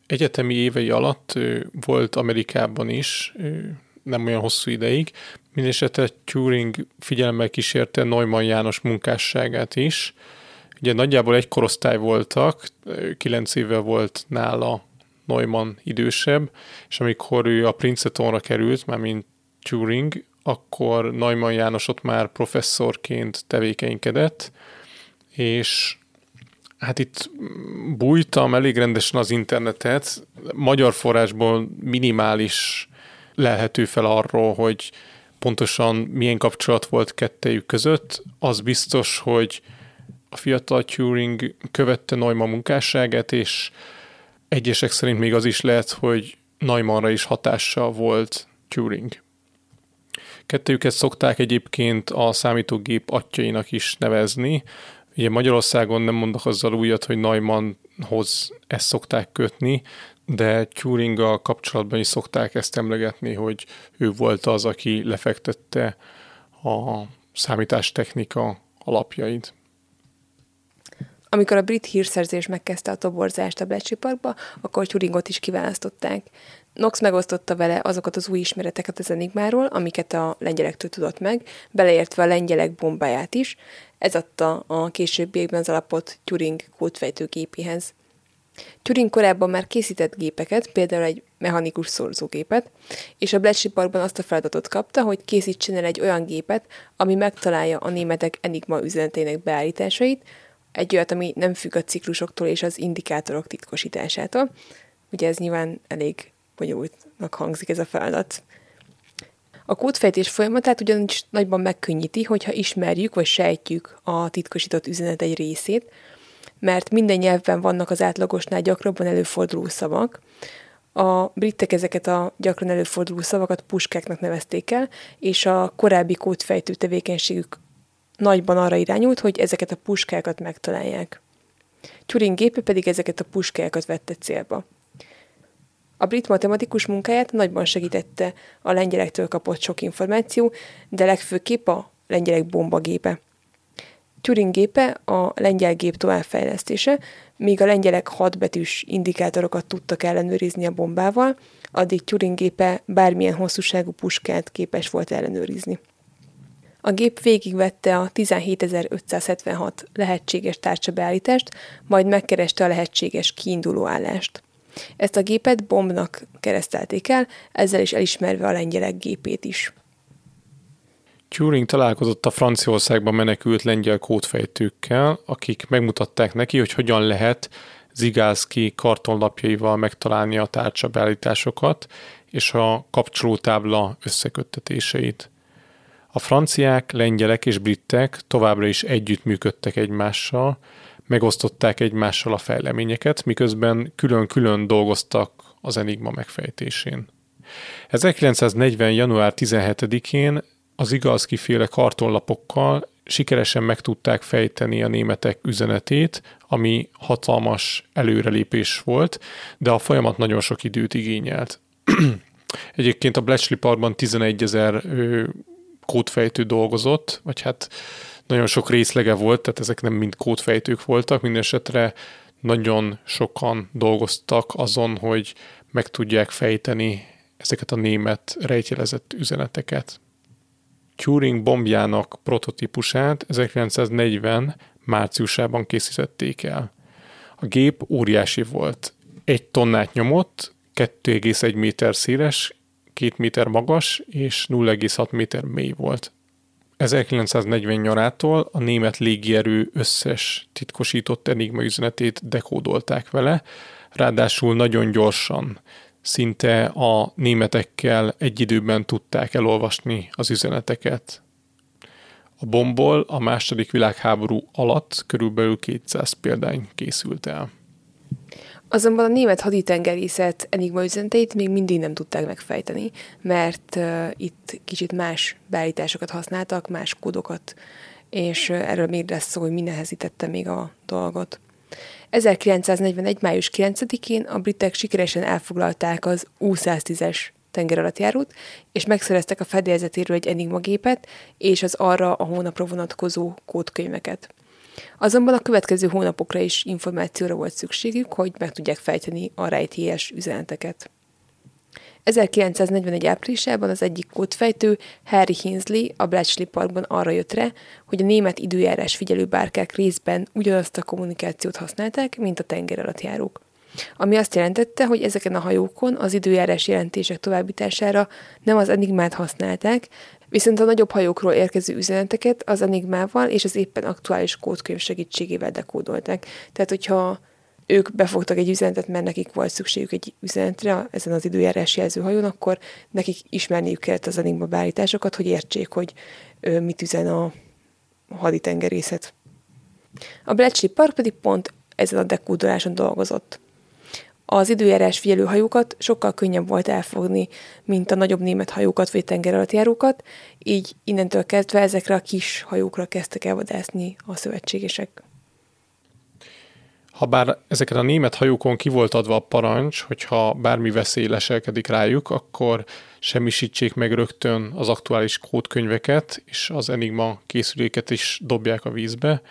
Egyetemi évei alatt volt Amerikában is, nem olyan hosszú ideig. Mindenesetre Turing figyelemmel kísérte Neumann János munkásságát is. Ugye nagyjából egy korosztály voltak, kilenc éve volt nála Neumann idősebb, és amikor ő a Princetonra került, már mint Turing, akkor Neumann János ott már professzorként tevékenykedett, és hát itt bújtam elég rendesen az internetet, magyar forrásból minimális lehető fel arról, hogy pontosan milyen kapcsolat volt kettejük között. Az biztos, hogy a fiatal Turing követte Neumann munkásságát, és egyesek szerint még az is lehet, hogy Neumannra is hatással volt Turing. Kettőjüket szokták egyébként a számítógép atyainak is nevezni. Ugye Magyarországon nem mondok azzal újat, hogy Neumannhoz ezt szokták kötni, de Turinggal kapcsolatban is szokták ezt emlegetni, hogy ő volt az, aki lefektette a számítástechnika alapjait. Amikor a brit hírszerzés megkezdte a toborzást a Bletchley Parkba, akkor Turingot is kiválasztották. Knox megosztotta vele azokat az új ismereteket az enigmáról, amiket a lengyelektől tudott meg, beleértve a lengyelek bombáját is. Ez adta a későbbiekben az alapot Turing kódfejtőgépéhez. Turing korábban már készített gépeket, például egy mechanikus szorzógépet, és a Bletchley Parkban azt a feladatot kapta, hogy készítsen el egy olyan gépet, ami megtalálja a németek Enigma üzenetének beállításait, egy olyat, ami nem függ a ciklusoktól és az indikátorok titkosításától. Ugye ez nyilván elég bonyolultnak hangzik ez a feladat. A kódfejtés folyamatát ugyanis nagyban megkönnyíti, hogyha ismerjük vagy sejtjük a titkosított üzenet egy részét, mert minden nyelvben vannak az átlagosnál gyakrabban előforduló szavak. A britek ezeket a gyakran előforduló szavakat puskáknak nevezték el, és a korábbi kódfejtő tevékenységük nagyban arra irányult, hogy ezeket a puskákat megtalálják. Turing gépe pedig ezeket a puskákat vette célba. A brit matematikus munkáját nagyban segítette a lengyelektől kapott sok információ, de legfőképp a lengyelek bombagépe. Turing gépe a lengyel gép továbbfejlesztése, míg a lengyelek hatbetűs indikátorokat tudtak ellenőrizni a bombával, addig Turing gépe bármilyen hosszúságú puskát képes volt ellenőrizni. A gép végigvette a 17.576 lehetséges tárcsabeállítást, majd megkereste a lehetséges kiinduló állást. Ezt a gépet bombnak keresztelték el, ezzel is elismerve a lengyelek gépét is. Turing találkozott a Franciaországban menekült lengyel kódfejtőkkel, akik megmutatták neki, hogy hogyan lehet Zigálszki kartonlapjaival megtalálni a tárcsabeállításokat és a kapcsolótábla összeköttetéseit. A franciák, lengyelek és britek továbbra is együttműködtek egymással, megosztották egymással a fejleményeket, miközben külön-külön dolgoztak az enigma megfejtésén. 1940. január 17-én az igaz kiféle kartonlapokkal sikeresen meg tudták fejteni a németek üzenetét, ami hatalmas előrelépés volt, de a folyamat nagyon sok időt igényelt. Egyébként a Bletchley Parkban 11 ezer kódfejtő dolgozott, vagy hát nagyon sok részlege volt, tehát ezek nem mind kódfejtők voltak, minden esetre nagyon sokan dolgoztak azon, hogy meg tudják fejteni ezeket a német rejtjelezett üzeneteket. Turing bombjának prototípusát 1940 márciusában készítették el. A gép óriási volt. Egy tonnát nyomott, 2,1 méter széles, 2 méter magas és 0,6 méter mély volt. 1940 nyarától a német légierő összes titkosított enigma üzenetét dekódolták vele, ráadásul nagyon gyorsan, szinte a németekkel egy időben tudták elolvasni az üzeneteket. A bomból a második világháború alatt körülbelül 200 példány készült el. Azonban a német haditengerészet enigma üzeneteit még mindig nem tudták megfejteni, mert uh, itt kicsit más beállításokat használtak, más kódokat, és uh, erről még lesz szó, hogy mi nehezítette még a dolgot. 1941. május 9-én a britek sikeresen elfoglalták az U-110-es tengeralattjárót, és megszereztek a fedélzetéről egy Enigma gépet, és az arra a hónapra vonatkozó kódkönyveket. Azonban a következő hónapokra is információra volt szükségük, hogy meg tudják fejteni a rejtélyes üzeneteket. 1941. áprilisában az egyik kódfejtő, Harry Hinsley a Bletchley Parkban arra jött rá, hogy a német időjárás figyelő bárkák részben ugyanazt a kommunikációt használták, mint a tenger alatt járók. Ami azt jelentette, hogy ezeken a hajókon az időjárás jelentések továbbítására nem az enigmát használták, viszont a nagyobb hajókról érkező üzeneteket az enigmával és az éppen aktuális kódkönyv segítségével dekódolták. Tehát, hogyha ők befogtak egy üzenetet, mert nekik volt szükségük egy üzenetre ezen az időjárás jelző hajón, akkor nekik ismerniük kellett az enigma beállításokat, hogy értsék, hogy ö, mit üzen a haditengerészet. A Bletchley Park pedig pont ezen a dekódoláson dolgozott. Az időjárás figyelő hajókat sokkal könnyebb volt elfogni, mint a nagyobb német hajókat vagy tengeralattjárókat, így innentől kezdve ezekre a kis hajókra kezdtek el vadászni a szövetségesek. Habár ezeket a német hajókon ki volt adva a parancs, hogyha bármi veszély leselkedik rájuk, akkor semmisítsék meg rögtön az aktuális kódkönyveket, és az Enigma készüléket is dobják a vízbe,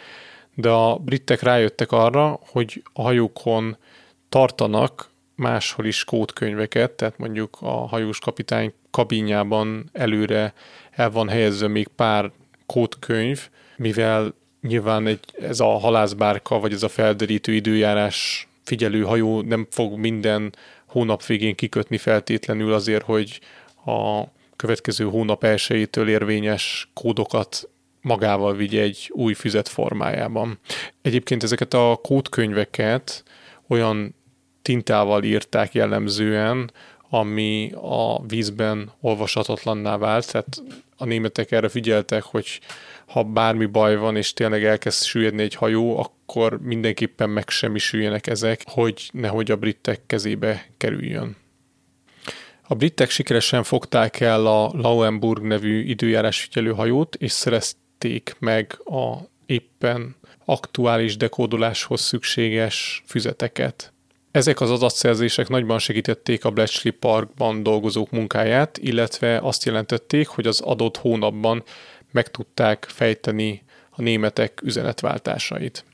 de a britek rájöttek arra, hogy a hajókon tartanak máshol is kódkönyveket, tehát mondjuk a hajós kapitány kabinjában előre el van helyezve még pár kódkönyv, mivel nyilván egy, ez a halászbárka, vagy ez a felderítő időjárás figyelő hajó nem fog minden hónap végén kikötni feltétlenül azért, hogy a következő hónap elsőjétől érvényes kódokat magával vigye egy új füzet formájában. Egyébként ezeket a kódkönyveket olyan tintával írták jellemzően, ami a vízben olvashatatlanná vált, tehát a németek erre figyeltek, hogy ha bármi baj van, és tényleg elkezd süllyedni egy hajó, akkor mindenképpen megsemmisüljenek ezek, hogy nehogy a britek kezébe kerüljön. A britek sikeresen fogták el a Lauenburg nevű időjárásfigyelő hajót, és szerezték meg a éppen aktuális dekódoláshoz szükséges füzeteket. Ezek az adatszerzések nagyban segítették a Bletchley Parkban dolgozók munkáját, illetve azt jelentették, hogy az adott hónapban meg tudták fejteni a németek üzenetváltásait.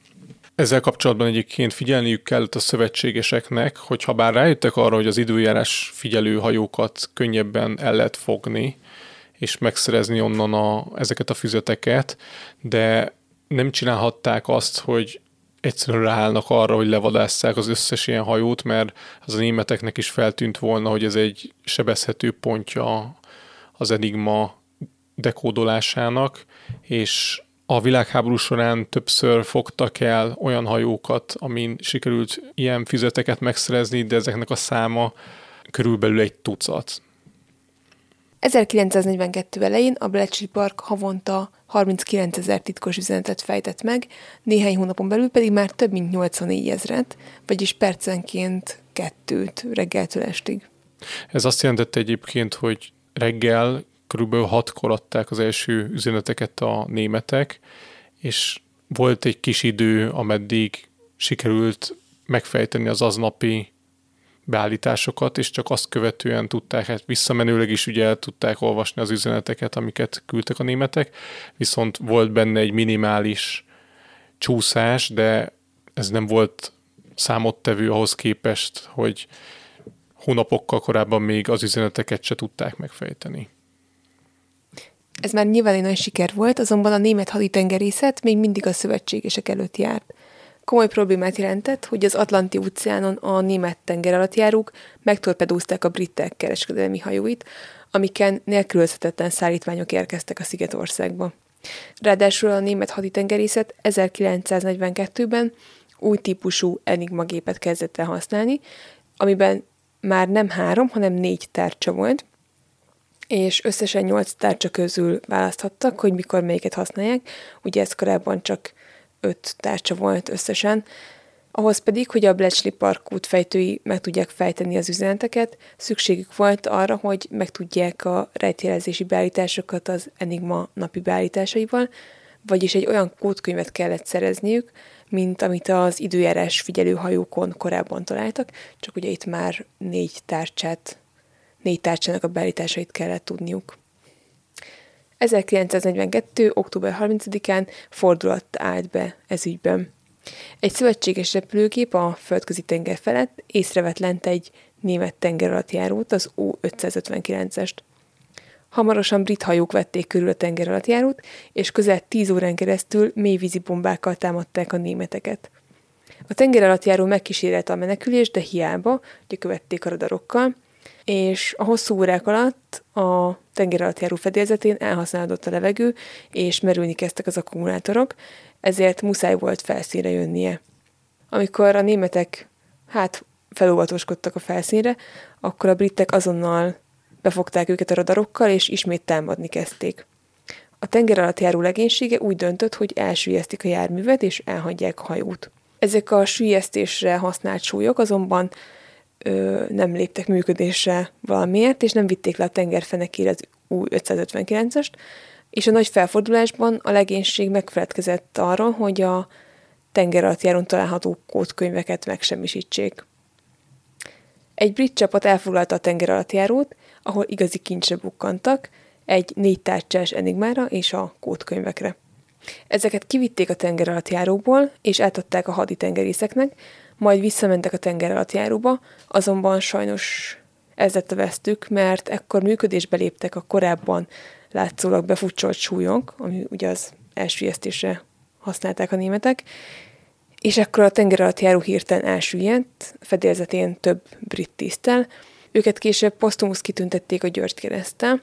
Ezzel kapcsolatban egyébként figyelniük kellett a szövetségeseknek, hogy ha bár rájöttek arra, hogy az időjárás figyelő hajókat könnyebben el lehet fogni, és megszerezni onnan a, ezeket a füzeteket, de nem csinálhatták azt, hogy egyszerűen ráállnak arra, hogy levadásszák az összes ilyen hajót, mert az a németeknek is feltűnt volna, hogy ez egy sebezhető pontja az Enigma dekódolásának, és a világháború során többször fogtak el olyan hajókat, amin sikerült ilyen füzeteket megszerezni, de ezeknek a száma körülbelül egy tucat. 1942 elején a Bletchley Park havonta 39 ezer titkos üzenetet fejtett meg, néhány hónapon belül pedig már több mint 84 ezret, vagyis percenként kettőt reggeltől estig. Ez azt jelentette egyébként, hogy reggel körülbelül hatkor adták az első üzeneteket a németek, és volt egy kis idő, ameddig sikerült megfejteni az aznapi beállításokat, és csak azt követően tudták, hát visszamenőleg is ugye tudták olvasni az üzeneteket, amiket küldtek a németek, viszont volt benne egy minimális csúszás, de ez nem volt számottevő ahhoz képest, hogy hónapokkal korábban még az üzeneteket se tudták megfejteni. Ez már nyilván egy nagy siker volt, azonban a német haditengerészet még mindig a szövetségesek előtt járt. Komoly problémát jelentett, hogy az Atlanti óceánon a német tengeralattjárók megtorpedózták a britek kereskedelmi hajóit, amiken nélkülözhetetlen szállítmányok érkeztek a Szigetországba. Ráadásul a német haditengerészet 1942-ben új típusú Enigma gépet kezdett el használni, amiben már nem három, hanem négy tárcsa volt, és összesen nyolc tárcsa közül választhattak, hogy mikor melyiket használják. Ugye ez korábban csak öt tárcsa volt összesen. Ahhoz pedig, hogy a Bletchley Park útfejtői meg tudják fejteni az üzeneteket, szükségük volt arra, hogy meg tudják a rejtjelezési beállításokat az Enigma napi beállításaival, vagyis egy olyan kódkönyvet kellett szerezniük, mint amit az időjárás figyelő hajókon korábban találtak, csak ugye itt már négy tárcsát, négy tárcsának a beállításait kellett tudniuk. 1942. október 30-án fordulat állt be ez ügyben. Egy szövetséges repülőgép a földközi tenger felett észrevett lent egy német tengeralattjárót, az U-559-est. Hamarosan brit hajók vették körül a tengeralattjárót, és közel 10 órán keresztül mélyvízi bombákkal támadták a németeket. A tengeralattjáró megkísérelte a menekülést, de hiába, ugye követték a radarokkal, és a hosszú órák alatt a tengeralattjáró fedélzetén elhasználódott a levegő, és merülni kezdtek az akkumulátorok, ezért muszáj volt felszínre jönnie. Amikor a németek hát felolvatoskodtak a felszínre, akkor a britek azonnal befogták őket a radarokkal, és ismét támadni kezdték. A tenger alatt járó legénysége úgy döntött, hogy elsüllyesztik a járművet, és elhagyják a hajót. Ezek a süllyesztésre használt súlyok azonban ö, nem léptek működésre valamiért, és nem vitték le a tengerfenekére az U-559-est, és a nagy felfordulásban a legénység megfeledkezett arról, hogy a tenger alatt járon található kódkönyveket megsemmisítsék. Egy brit csapat elfoglalta a tenger alatt járót, ahol igazi kincsre bukkantak, egy négy tárcsás enigmára és a kódkönyvekre. Ezeket kivitték a tenger alatt járóból, és átadták a haditengerészeknek, majd visszamentek a tenger alatt járóba, azonban sajnos ez lett a vesztük, mert ekkor működésbe léptek a korábban látszólag befutcsolt súlyok, ami ugye az elsüllyesztésre használták a németek, és akkor a tenger alatt járó hirtelen elsüllyedt, fedélzetén több brit tisztel, őket később posztumusz kitüntették a György keresztel,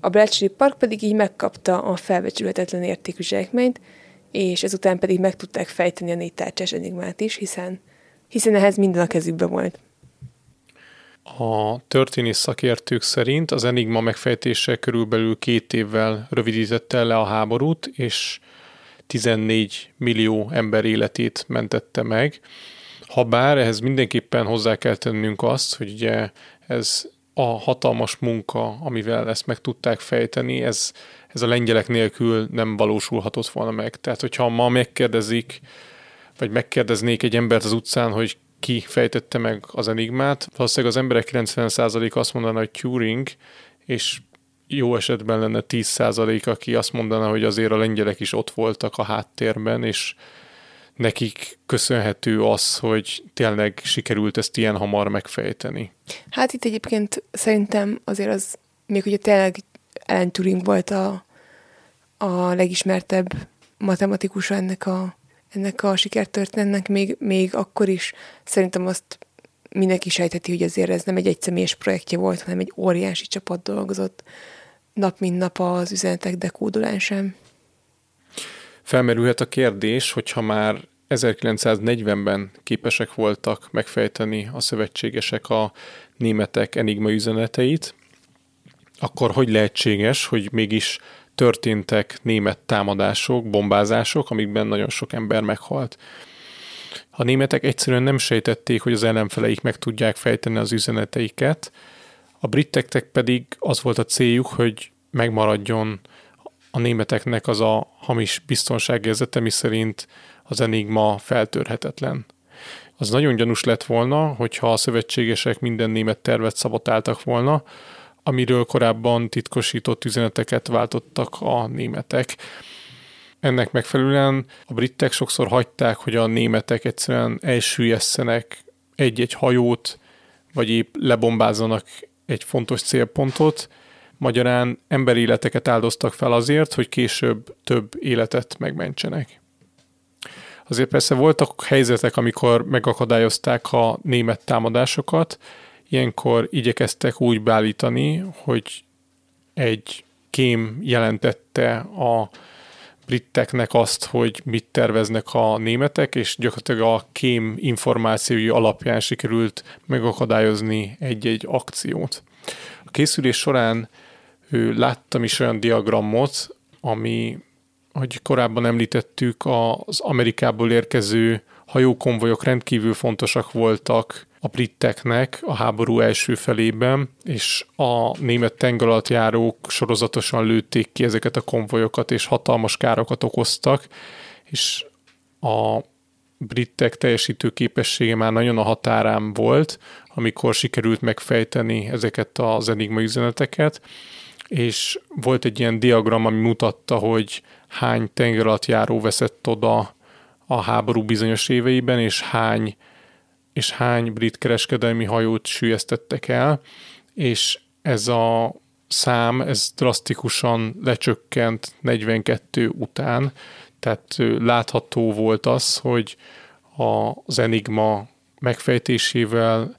a Bletchley Park pedig így megkapta a felbecsülhetetlen értékű zsákmányt, és ezután pedig meg tudták fejteni a négy tárcsás enigmát is, hiszen, hiszen ehhez minden a kezükbe volt. A történész szakértők szerint az Enigma megfejtése körülbelül két évvel rövidítette le a háborút, és 14 millió ember életét mentette meg. Habár ehhez mindenképpen hozzá kell tennünk azt, hogy ugye ez a hatalmas munka, amivel ezt meg tudták fejteni, ez, ez a lengyelek nélkül nem valósulhatott volna meg. Tehát, hogyha ma megkérdezik, vagy megkérdeznék egy embert az utcán, hogy ki fejtette meg az enigmát, valószínűleg az emberek 90% azt mondaná, hogy Turing, és jó esetben lenne 10% aki azt mondaná, hogy azért a lengyelek is ott voltak a háttérben, és nekik köszönhető az, hogy tényleg sikerült ezt ilyen hamar megfejteni. Hát itt egyébként szerintem azért az, még ugye tényleg Alan Turing volt a, a legismertebb matematikusa ennek a, ennek a sikertörténetnek, még, még akkor is szerintem azt mindenki sejteti, hogy azért ez nem egy egyszemélyes projektje volt, hanem egy óriási csapat dolgozott nap mint nap az üzenetek dekódolásán. Felmerülhet a kérdés, hogyha már 1940-ben képesek voltak megfejteni a szövetségesek a németek enigma üzeneteit, akkor hogy lehetséges, hogy mégis történtek német támadások, bombázások, amikben nagyon sok ember meghalt. A németek egyszerűen nem sejtették, hogy az ellenfeleik meg tudják fejteni az üzeneteiket, a briteknek pedig az volt a céljuk, hogy megmaradjon a németeknek az a hamis biztonságérzete, mi szerint az enigma feltörhetetlen. Az nagyon gyanús lett volna, hogyha a szövetségesek minden német tervet szabotáltak volna, amiről korábban titkosított üzeneteket váltottak a németek. Ennek megfelelően a britek sokszor hagyták, hogy a németek egyszerűen elsüllyesszenek egy-egy hajót, vagy épp lebombázzanak egy fontos célpontot, magyarán emberéleteket áldoztak fel azért, hogy később több életet megmentsenek. Azért persze voltak helyzetek, amikor megakadályozták a német támadásokat, ilyenkor igyekeztek úgy beállítani, hogy egy kém jelentette a briteknek azt, hogy mit terveznek a németek, és gyakorlatilag a kém információi alapján sikerült megakadályozni egy-egy akciót. A készülés során ő, láttam is olyan diagramot, ami, hogy korábban említettük, az Amerikából érkező hajókonvojok rendkívül fontosak voltak a briteknek a háború első felében, és a német tengeralattjárók sorozatosan lőtték ki ezeket a konvojokat, és hatalmas károkat okoztak, és a britek teljesítő képessége már nagyon a határán volt, amikor sikerült megfejteni ezeket az enigma üzeneteket, és volt egy ilyen diagram, ami mutatta, hogy hány tengeralattjáró veszett oda a háború bizonyos éveiben, és hány, és hány brit kereskedelmi hajót sűjesztettek el, és ez a szám, ez drasztikusan lecsökkent 42 után, tehát látható volt az, hogy az Enigma megfejtésével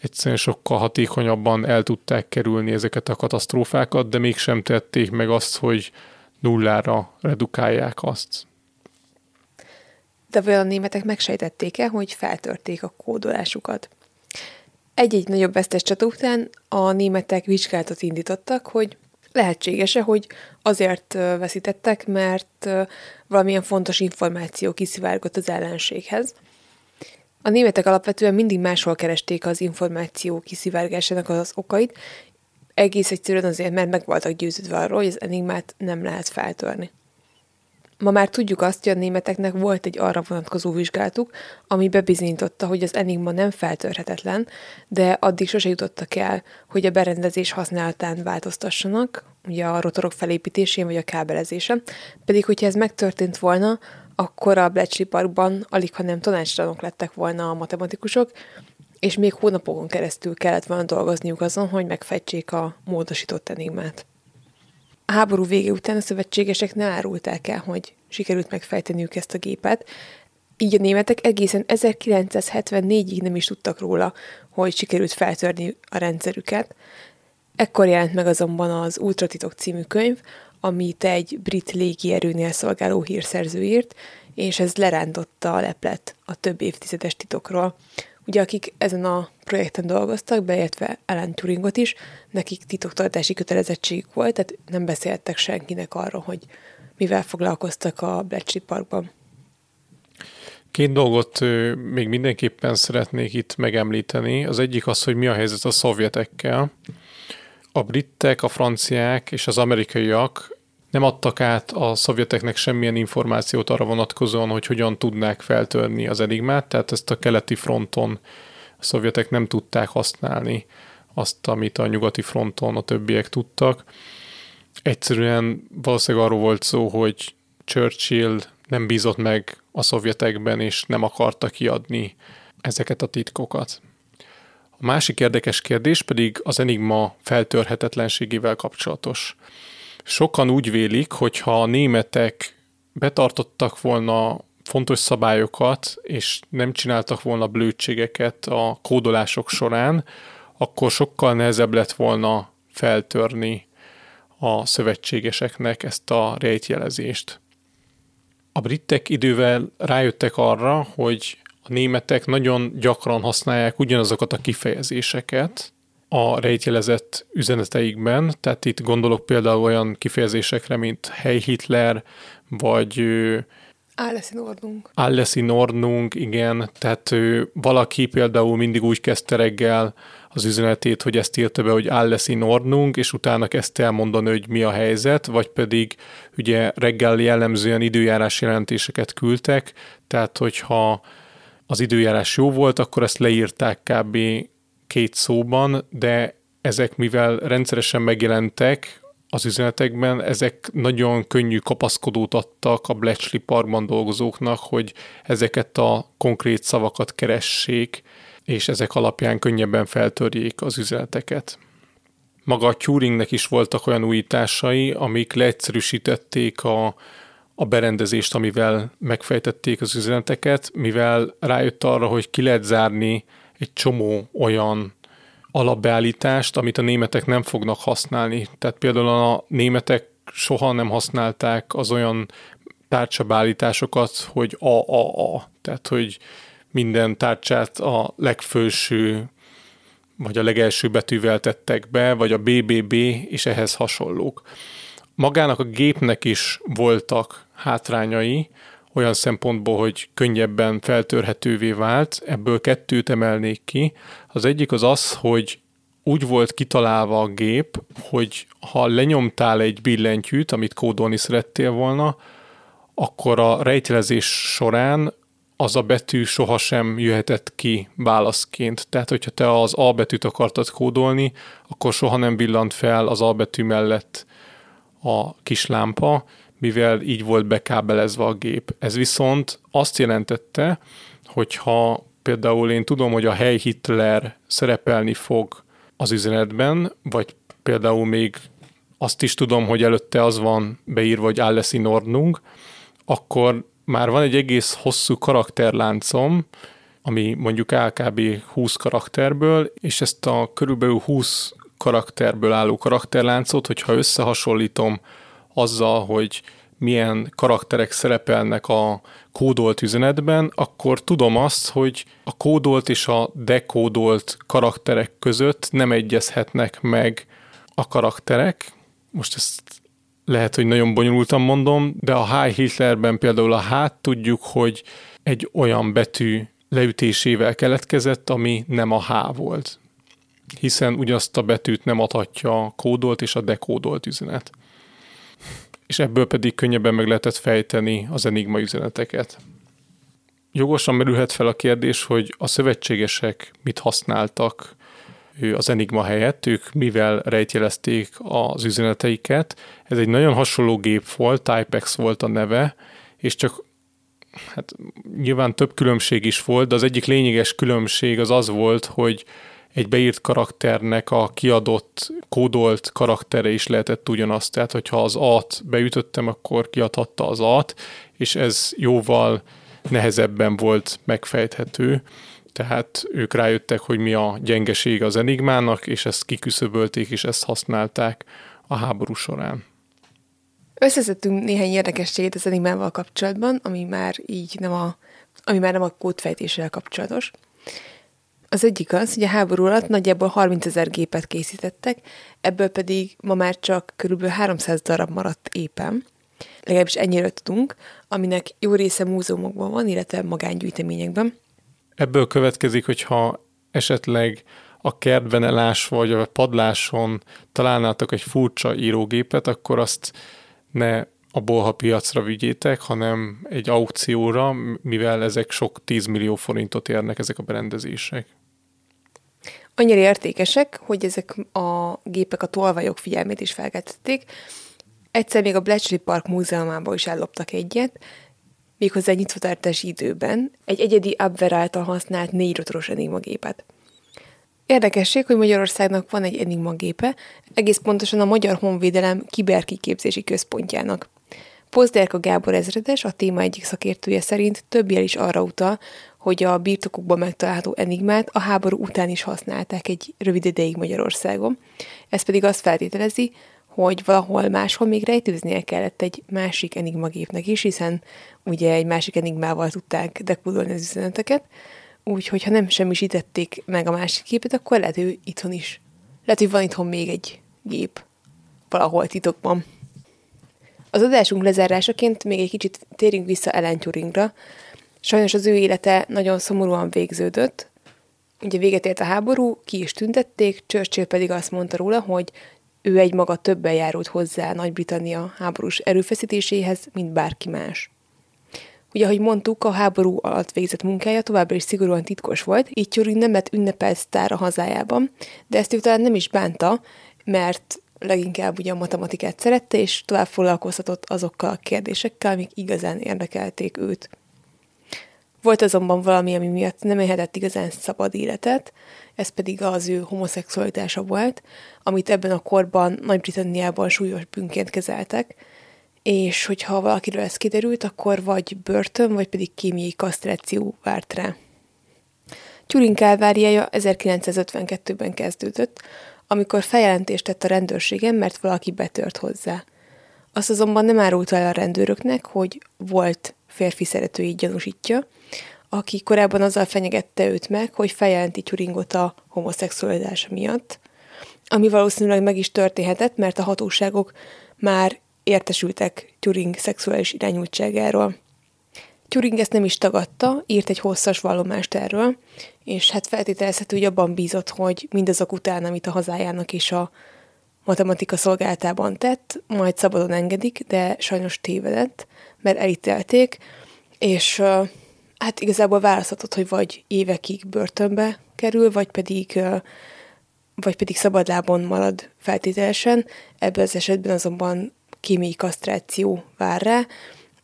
egyszerűen sokkal hatékonyabban el tudták kerülni ezeket a katasztrófákat, de mégsem tették meg azt, hogy nullára redukálják azt. De vajon a németek megsejtették-e, hogy feltörték a kódolásukat? Egy-egy nagyobb vesztes csata után a németek vizsgálatot indítottak, hogy lehetséges-e, hogy azért veszítettek, mert valamilyen fontos információ kiszivárgott az ellenséghez. A németek alapvetően mindig máshol keresték az információ kiszivárgásának az okait, egész egyszerűen azért, mert meg voltak győződve arról, hogy az enigmát nem lehet feltörni. Ma már tudjuk azt, hogy a németeknek volt egy arra vonatkozó vizsgálatuk, ami bebizonyította, hogy az Enigma nem feltörhetetlen, de addig sose jutottak el, hogy a berendezés használatán változtassanak, ugye a rotorok felépítésén vagy a kábelezésen, pedig hogyha ez megtörtént volna, akkor a Bletchley Parkban alig, ha nem tanácstalanok lettek volna a matematikusok, és még hónapokon keresztül kellett volna dolgozniuk azon, hogy megfejtsék a módosított enigmát. A háború vége után a szövetségesek nem árulták el, hogy sikerült megfejteniük ezt a gépet, így a németek egészen 1974-ig nem is tudtak róla, hogy sikerült feltörni a rendszerüket. Ekkor jelent meg azonban az Ultratitok című könyv, amit egy brit légierőnél szolgáló hírszerző írt, és ez lerántotta a leplet a több évtizedes titokról. Ugye akik ezen a projekten dolgoztak, beértve Alan Turingot is, nekik titoktartási kötelezettségük volt, tehát nem beszéltek senkinek arról, hogy mivel foglalkoztak a Bletchley Parkban. Két dolgot még mindenképpen szeretnék itt megemlíteni. Az egyik az, hogy mi a helyzet a szovjetekkel. A britek, a franciák és az amerikaiak nem adtak át a szovjeteknek semmilyen információt arra vonatkozóan, hogy hogyan tudnák feltörni az enigmát, tehát ezt a keleti fronton a szovjetek nem tudták használni azt, amit a nyugati fronton a többiek tudtak. Egyszerűen valószínűleg arról volt szó, hogy Churchill nem bízott meg a szovjetekben, és nem akarta kiadni ezeket a titkokat. A másik érdekes kérdés pedig az Enigma feltörhetetlenségével kapcsolatos. Sokan úgy vélik, hogy ha a németek betartottak volna fontos szabályokat, és nem csináltak volna blödségeket a kódolások során, akkor sokkal nehezebb lett volna feltörni a szövetségeseknek ezt a rejtjelezést. A britek idővel rájöttek arra, hogy a németek nagyon gyakran használják ugyanazokat a kifejezéseket, a rejtjelezett üzeneteikben, tehát itt gondolok például olyan kifejezésekre, mint Hey Hitler, vagy Alles in Ordnung. Alles in Ordnung, igen, tehát ő, valaki például mindig úgy kezdte reggel az üzenetét, hogy ezt írta be, hogy Alles in Ordnung, és utána kezdte elmondani, hogy mi a helyzet, vagy pedig ugye reggel jellemzően időjárás jelentéseket küldtek, tehát hogyha az időjárás jó volt, akkor ezt leírták kb két szóban, de ezek mivel rendszeresen megjelentek az üzenetekben, ezek nagyon könnyű kapaszkodót adtak a Bletchley Parkban dolgozóknak, hogy ezeket a konkrét szavakat keressék, és ezek alapján könnyebben feltörjék az üzeneteket. Maga a Turingnek is voltak olyan újításai, amik leegyszerűsítették a, a berendezést, amivel megfejtették az üzeneteket, mivel rájött arra, hogy ki lehet zárni egy csomó olyan alapbeállítást, amit a németek nem fognak használni. Tehát például a németek soha nem használták az olyan tárcsabeállításokat, hogy A, A, A. Tehát, hogy minden tárcsát a legfőső vagy a legelső betűvel tettek be, vagy a BBB és ehhez hasonlók. Magának a gépnek is voltak hátrányai, olyan szempontból, hogy könnyebben feltörhetővé vált, ebből kettőt emelnék ki. Az egyik az az, hogy úgy volt kitalálva a gép, hogy ha lenyomtál egy billentyűt, amit kódolni szerettél volna, akkor a rejtelezés során az a betű sohasem jöhetett ki válaszként. Tehát, hogyha te az A betűt akartad kódolni, akkor soha nem villant fel az A betű mellett a kis lámpa, mivel így volt bekábelezve a gép. Ez viszont azt jelentette, hogyha például én tudom, hogy a hely Hitler szerepelni fog az üzenetben, vagy például még azt is tudom, hogy előtte az van beírva, hogy Alles in Ordnung, akkor már van egy egész hosszú karakterláncom, ami mondjuk LKB 20 karakterből, és ezt a körülbelül 20 karakterből álló karakterláncot, hogyha összehasonlítom azzal, hogy milyen karakterek szerepelnek a kódolt üzenetben, akkor tudom azt, hogy a kódolt és a dekódolt karakterek között nem egyezhetnek meg a karakterek. Most ezt lehet, hogy nagyon bonyolultan mondom, de a High Hitlerben például a hát tudjuk, hogy egy olyan betű leütésével keletkezett, ami nem a H volt. Hiszen ugyazt a betűt nem adhatja a kódolt és a dekódolt üzenet. És ebből pedig könnyebben meg lehetett fejteni az enigma üzeneteket. Jogosan merülhet fel a kérdés, hogy a szövetségesek mit használtak az Enigma helyett, ők mivel rejtjelezték az üzeneteiket. Ez egy nagyon hasonló gép volt, Typex volt a neve, és csak hát nyilván több különbség is volt, de az egyik lényeges különbség az az volt, hogy egy beírt karakternek a kiadott, kódolt karaktere is lehetett ugyanaz. Tehát, hogyha az A-t beütöttem, akkor kiadhatta az A-t, és ez jóval nehezebben volt megfejthető. Tehát ők rájöttek, hogy mi a gyengeség az enigmának, és ezt kiküszöbölték, és ezt használták a háború során. Összeszedtünk néhány érdekességet az enigmával kapcsolatban, ami már így nem a, ami már nem a kódfejtéssel kapcsolatos. Az egyik az, hogy a háború alatt nagyjából 30 ezer gépet készítettek, ebből pedig ma már csak körülbelül 300 darab maradt éppen. Legalábbis ennyire tudunk, aminek jó része múzeumokban van, illetve magángyűjteményekben. Ebből következik, hogyha esetleg a kertben elás vagy a padláson találnátok egy furcsa írógépet, akkor azt ne a bolha piacra vigyétek, hanem egy aukcióra, mivel ezek sok 10 millió forintot érnek ezek a berendezések. Annyira értékesek, hogy ezek a gépek a tolvajok figyelmét is felkeltették. Egyszer még a Bletchley Park múzeumából is elloptak egyet, méghozzá nyitvatartási időben egy egyedi Abwehr által használt négy rotoros Enigma gépet. Érdekesség, hogy Magyarországnak van egy Enigma gépe, egész pontosan a Magyar Honvédelem kiberkiképzési központjának. Pozderka Gábor ezredes, a téma egyik szakértője szerint több jel is arra utal, hogy a birtokukban megtalálható enigmát a háború után is használták egy rövid ideig Magyarországon. Ez pedig azt feltételezi, hogy valahol máshol még rejtőznie kellett egy másik enigma gépnek is, hiszen ugye egy másik enigmával tudták dekódolni az üzeneteket, úgyhogy ha nem semmisítették meg a másik gépet, akkor lehet, hogy itthon is. Lehet, hogy van itthon még egy gép valahol titokban. Az adásunk lezárásaként még egy kicsit térjünk vissza Ellen Turingra. Sajnos az ő élete nagyon szomorúan végződött. Ugye véget ért a háború, ki is tüntették, Churchill pedig azt mondta róla, hogy ő egy maga többen járult hozzá Nagy-Britannia háborús erőfeszítéséhez, mint bárki más. Ugye, ahogy mondtuk, a háború alatt végzett munkája továbbra is szigorúan titkos volt, így Turing nem lett ünnepelt sztár a hazájában, de ezt ő talán nem is bánta, mert leginkább ugye a matematikát szerette, és tovább foglalkoztatott azokkal a kérdésekkel, amik igazán érdekelték őt. Volt azonban valami, ami miatt nem élhetett igazán szabad életet, ez pedig az ő homoszexualitása volt, amit ebben a korban Nagy-Britanniában súlyos bűnként kezeltek, és hogyha valakiről ez kiderült, akkor vagy börtön, vagy pedig kémiai kasztráció várt rá. Turing kálváriája 1952-ben kezdődött, amikor feljelentést tett a rendőrségen, mert valaki betört hozzá. Azt azonban nem árulta el a rendőröknek, hogy volt férfi szeretői gyanúsítja, aki korábban azzal fenyegette őt meg, hogy feljelenti Turingot a homoszexualitása miatt, ami valószínűleg meg is történhetett, mert a hatóságok már értesültek Turing szexuális irányultságáról. Turing ezt nem is tagadta, írt egy hosszas vallomást erről, és hát feltételezhető, hogy abban bízott, hogy mindazok után, amit a hazájának és a matematika szolgáltában tett, majd szabadon engedik, de sajnos tévedett, mert elítélték, és hát igazából választhatott, hogy vagy évekig börtönbe kerül, vagy pedig, vagy pedig szabadlábon marad feltételesen. Ebben az esetben azonban kémiai kasztráció vár rá,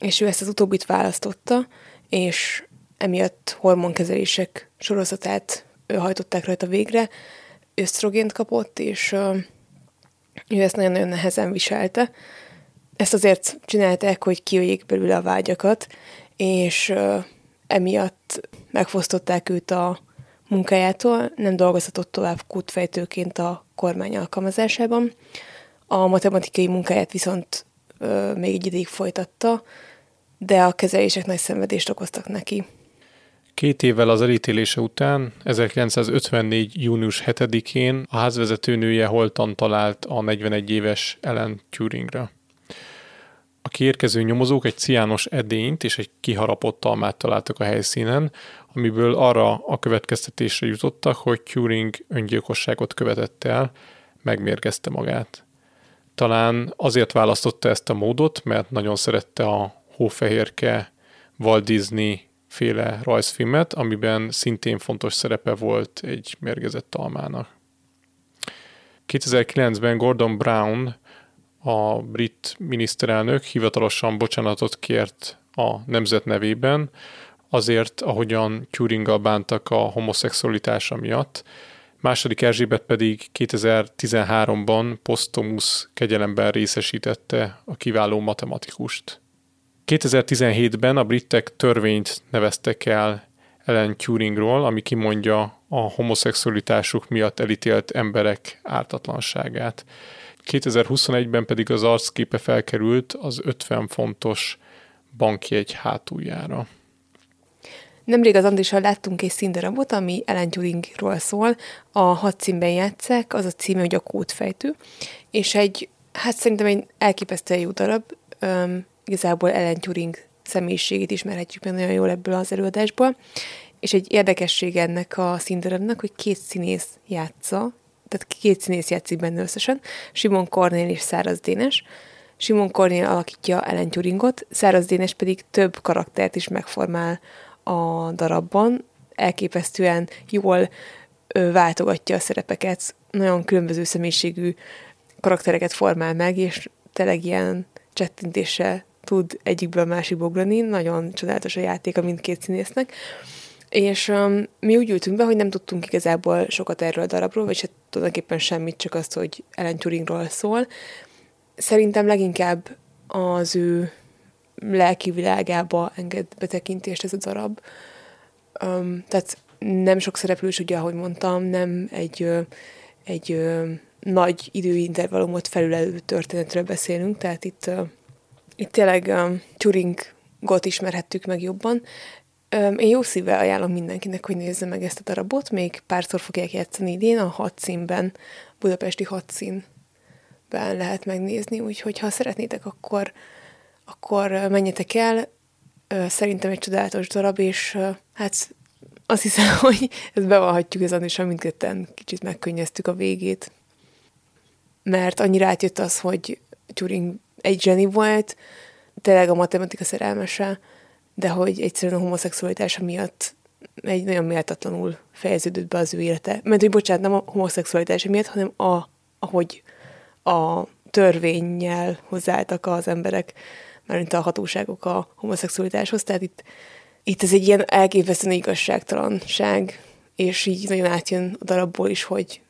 és ő ezt az utóbbit választotta, és emiatt hormonkezelések sorozatát hajtották rajta végre, ösztrogént kapott, és ő ezt nagyon-nagyon nehezen viselte. Ezt azért csinálták, hogy kiöljék belőle a vágyakat, és emiatt megfosztották őt a munkájától, nem dolgozhatott tovább kútfejtőként a kormány alkalmazásában. A matematikai munkáját viszont még egy ideig folytatta, de a kezelések nagy szenvedést okoztak neki. Két évvel az elítélése után, 1954. június 7-én a házvezetőnője holtan talált a 41 éves Ellen Turingra. A kiérkező nyomozók egy ciános edényt és egy kiharapott almát találtak a helyszínen, amiből arra a következtetésre jutottak, hogy Turing öngyilkosságot követett el, megmérgezte magát. Talán azért választotta ezt a módot, mert nagyon szerette a hófehérke Walt Disney féle rajzfilmet, amiben szintén fontos szerepe volt egy mérgezett almának. 2009-ben Gordon Brown, a brit miniszterelnök hivatalosan bocsánatot kért a nemzet nevében, azért, ahogyan Turinggal bántak a homoszexualitása miatt, második Erzsébet pedig 2013-ban posztomusz kegyelemben részesítette a kiváló matematikust. 2017-ben a britek törvényt neveztek el Ellen Turingról, ami kimondja a homoszexualitásuk miatt elítélt emberek ártatlanságát. 2021-ben pedig az arcképe felkerült az 50 fontos bankjegy hátuljára. Nemrég az Andrissal láttunk egy színdarabot, ami Ellen Turingról szól. A hat címben játszák, az a címe, hogy a kódfejtő, és egy, hát szerintem egy elképesztően jó darab, igazából Ellen Turing személyiségét ismerhetjük meg nagyon jól ebből az előadásból, és egy érdekesség ennek a színdarabnak, hogy két színész játsza, tehát két színész játszik benne összesen, Simon Kornél és Száraz Dénes. Simon Kornél alakítja Ellen Turingot, Száraz Dénes pedig több karaktert is megformál a darabban, elképesztően jól váltogatja a szerepeket, nagyon különböző személyiségű karaktereket formál meg, és tényleg ilyen csettintéssel tud egyikből a másikba ugrani, nagyon csodálatos a játék a mindkét színésznek. És um, mi úgy ültünk be, hogy nem tudtunk igazából sokat erről a darabról, vagy hát tulajdonképpen semmit, csak azt, hogy Ellen Turingról szól. Szerintem leginkább az ő lelki világába enged betekintést ez a darab. Um, tehát nem sok szereplős, ugye, ahogy mondtam, nem egy, egy nagy időintervallumot felülelő történetről beszélünk, tehát itt, itt tényleg um, Turingot ismerhettük meg jobban. Um, én jó szívvel ajánlom mindenkinek, hogy nézze meg ezt a darabot, még párszor fogják játszani idén a hat színben, budapesti hat színben lehet megnézni, úgyhogy ha szeretnétek, akkor akkor menjetek el. Szerintem egy csodálatos darab, és hát azt hiszem, hogy ezt bevallhatjuk ezen is, mindketten kicsit megkönnyeztük a végét. Mert annyira átjött az, hogy Turing egy zseni volt, tényleg a matematika szerelmese, de hogy egyszerűen a homoszexualitása miatt egy nagyon méltatlanul fejeződött be az ő élete. Mert hogy bocsánat, nem a homoszexualitása miatt, hanem a, ahogy a törvényel hozzáálltak az emberek mármint a hatóságok a homoszexualitáshoz, tehát itt, itt ez egy ilyen elképesztően igazságtalanság, és így nagyon átjön a darabból is, hogy,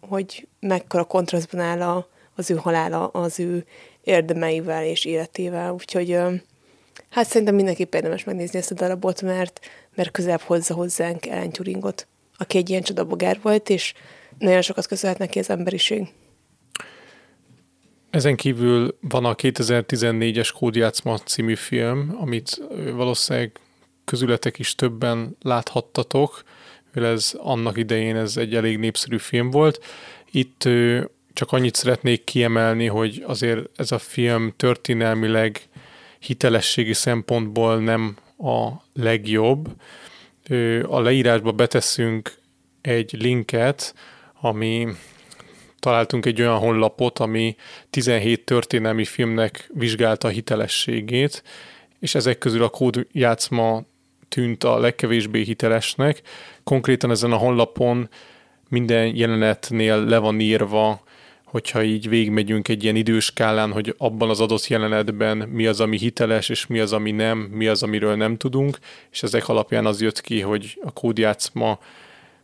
hogy mekkora kontrasztban áll a, az ő halála az ő érdemeivel és életével, úgyhogy hát szerintem mindenképp érdemes megnézni ezt a darabot, mert, mert közelebb hozza hozzánk Ellen Turingot, aki egy ilyen csodabogár volt, és nagyon sokat köszönhet neki az emberiség. Ezen kívül van a 2014-es Kódjátszma című film, amit valószínűleg közületek is többen láthattatok, mivel ez annak idején ez egy elég népszerű film volt. Itt csak annyit szeretnék kiemelni, hogy azért ez a film történelmileg hitelességi szempontból nem a legjobb. A leírásba beteszünk egy linket, ami találtunk egy olyan honlapot, ami 17 történelmi filmnek vizsgálta a hitelességét, és ezek közül a kódjátszma tűnt a legkevésbé hitelesnek. Konkrétan ezen a honlapon minden jelenetnél le van írva, hogyha így végigmegyünk egy ilyen időskálán, hogy abban az adott jelenetben mi az, ami hiteles, és mi az, ami nem, mi az, amiről nem tudunk, és ezek alapján az jött ki, hogy a kódjátszma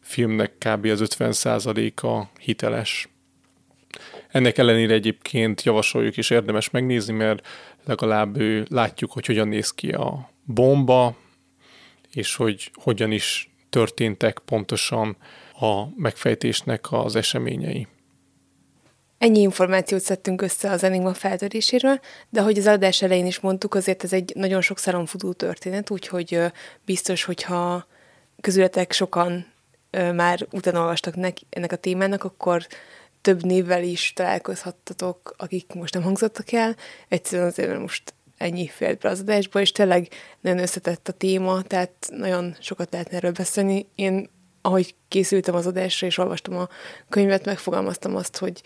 filmnek kb. az 50%-a hiteles. Ennek ellenére egyébként javasoljuk és érdemes megnézni, mert legalább látjuk, hogy hogyan néz ki a bomba, és hogy hogyan is történtek pontosan a megfejtésnek az eseményei. Ennyi információt szedtünk össze az Enigma feltöréséről, de ahogy az adás elején is mondtuk, azért ez egy nagyon sok futó történet, úgyhogy biztos, hogyha közületek sokan már utána olvastak ennek a témának, akkor több névvel is találkozhattatok, akik most nem hangzottak el. Egyszerűen azért, most ennyi félt be az adásba, és tényleg nagyon összetett a téma, tehát nagyon sokat lehetne erről beszélni. Én, ahogy készültem az adásra, és olvastam a könyvet, megfogalmaztam azt, hogy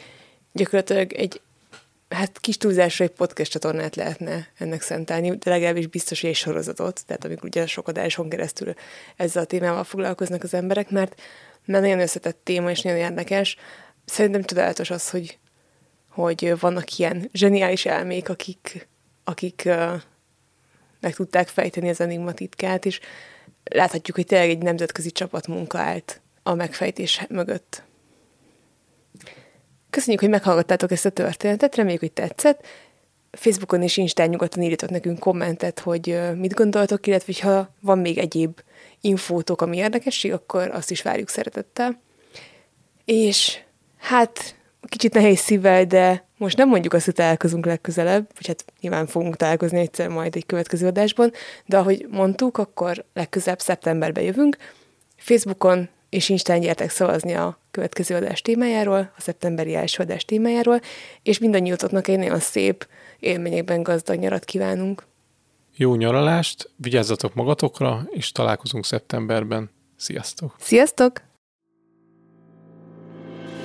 gyakorlatilag egy hát kis túlzásra egy podcast csatornát lehetne ennek szentelni, de legalábbis biztos, hogy egy sorozatot, tehát amikor ugye sok adáson keresztül ezzel a témával foglalkoznak az emberek, mert, mert nagyon összetett téma és nagyon érdekes. Szerintem csodálatos az, hogy, hogy vannak ilyen zseniális elmék, akik, akik meg tudták fejteni az enigma titkát, és láthatjuk, hogy tényleg egy nemzetközi csapatmunka állt a megfejtés mögött. Köszönjük, hogy meghallgattátok ezt a történetet, reméljük, hogy tetszett. Facebookon és Instán nyugodtan írjatok nekünk kommentet, hogy mit gondoltok, illetve ha van még egyéb infótok, ami érdekesség, akkor azt is várjuk szeretettel. És hát kicsit nehéz szívvel, de most nem mondjuk azt, hogy találkozunk legközelebb, vagy hát nyilván fogunk találkozni egyszer majd egy következő adásban, de ahogy mondtuk, akkor legközelebb szeptemberben jövünk. Facebookon és Instán gyertek szavazni a következő adás témájáról, a szeptemberi első adás témájáról, és mindannyiótoknak egy nagyon szép élményekben gazdag nyarat kívánunk. Jó nyaralást, vigyázzatok magatokra, és találkozunk szeptemberben. Sziasztok! Sziasztok!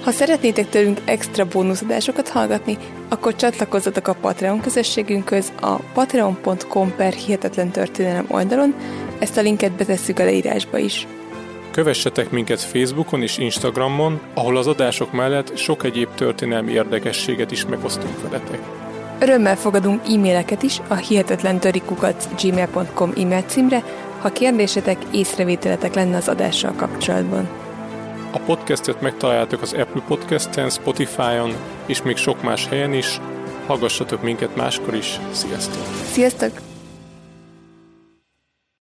Ha szeretnétek tőlünk extra bónuszadásokat hallgatni, akkor csatlakozzatok a Patreon közösségünkhöz a patreon.com per hihetetlen történelem oldalon, ezt a linket betesszük a leírásba is. Kövessetek minket Facebookon és Instagramon, ahol az adások mellett sok egyéb történelmi érdekességet is megosztunk veletek. Örömmel fogadunk e-maileket is a hihetetlen gmail.com e-mail címre, ha kérdésetek, észrevételetek lenne az adással kapcsolatban. A podcastet megtaláljátok az Apple Podcast-en, Spotify-on és még sok más helyen is. Hallgassatok minket máskor is. Sziasztok! Sziasztok!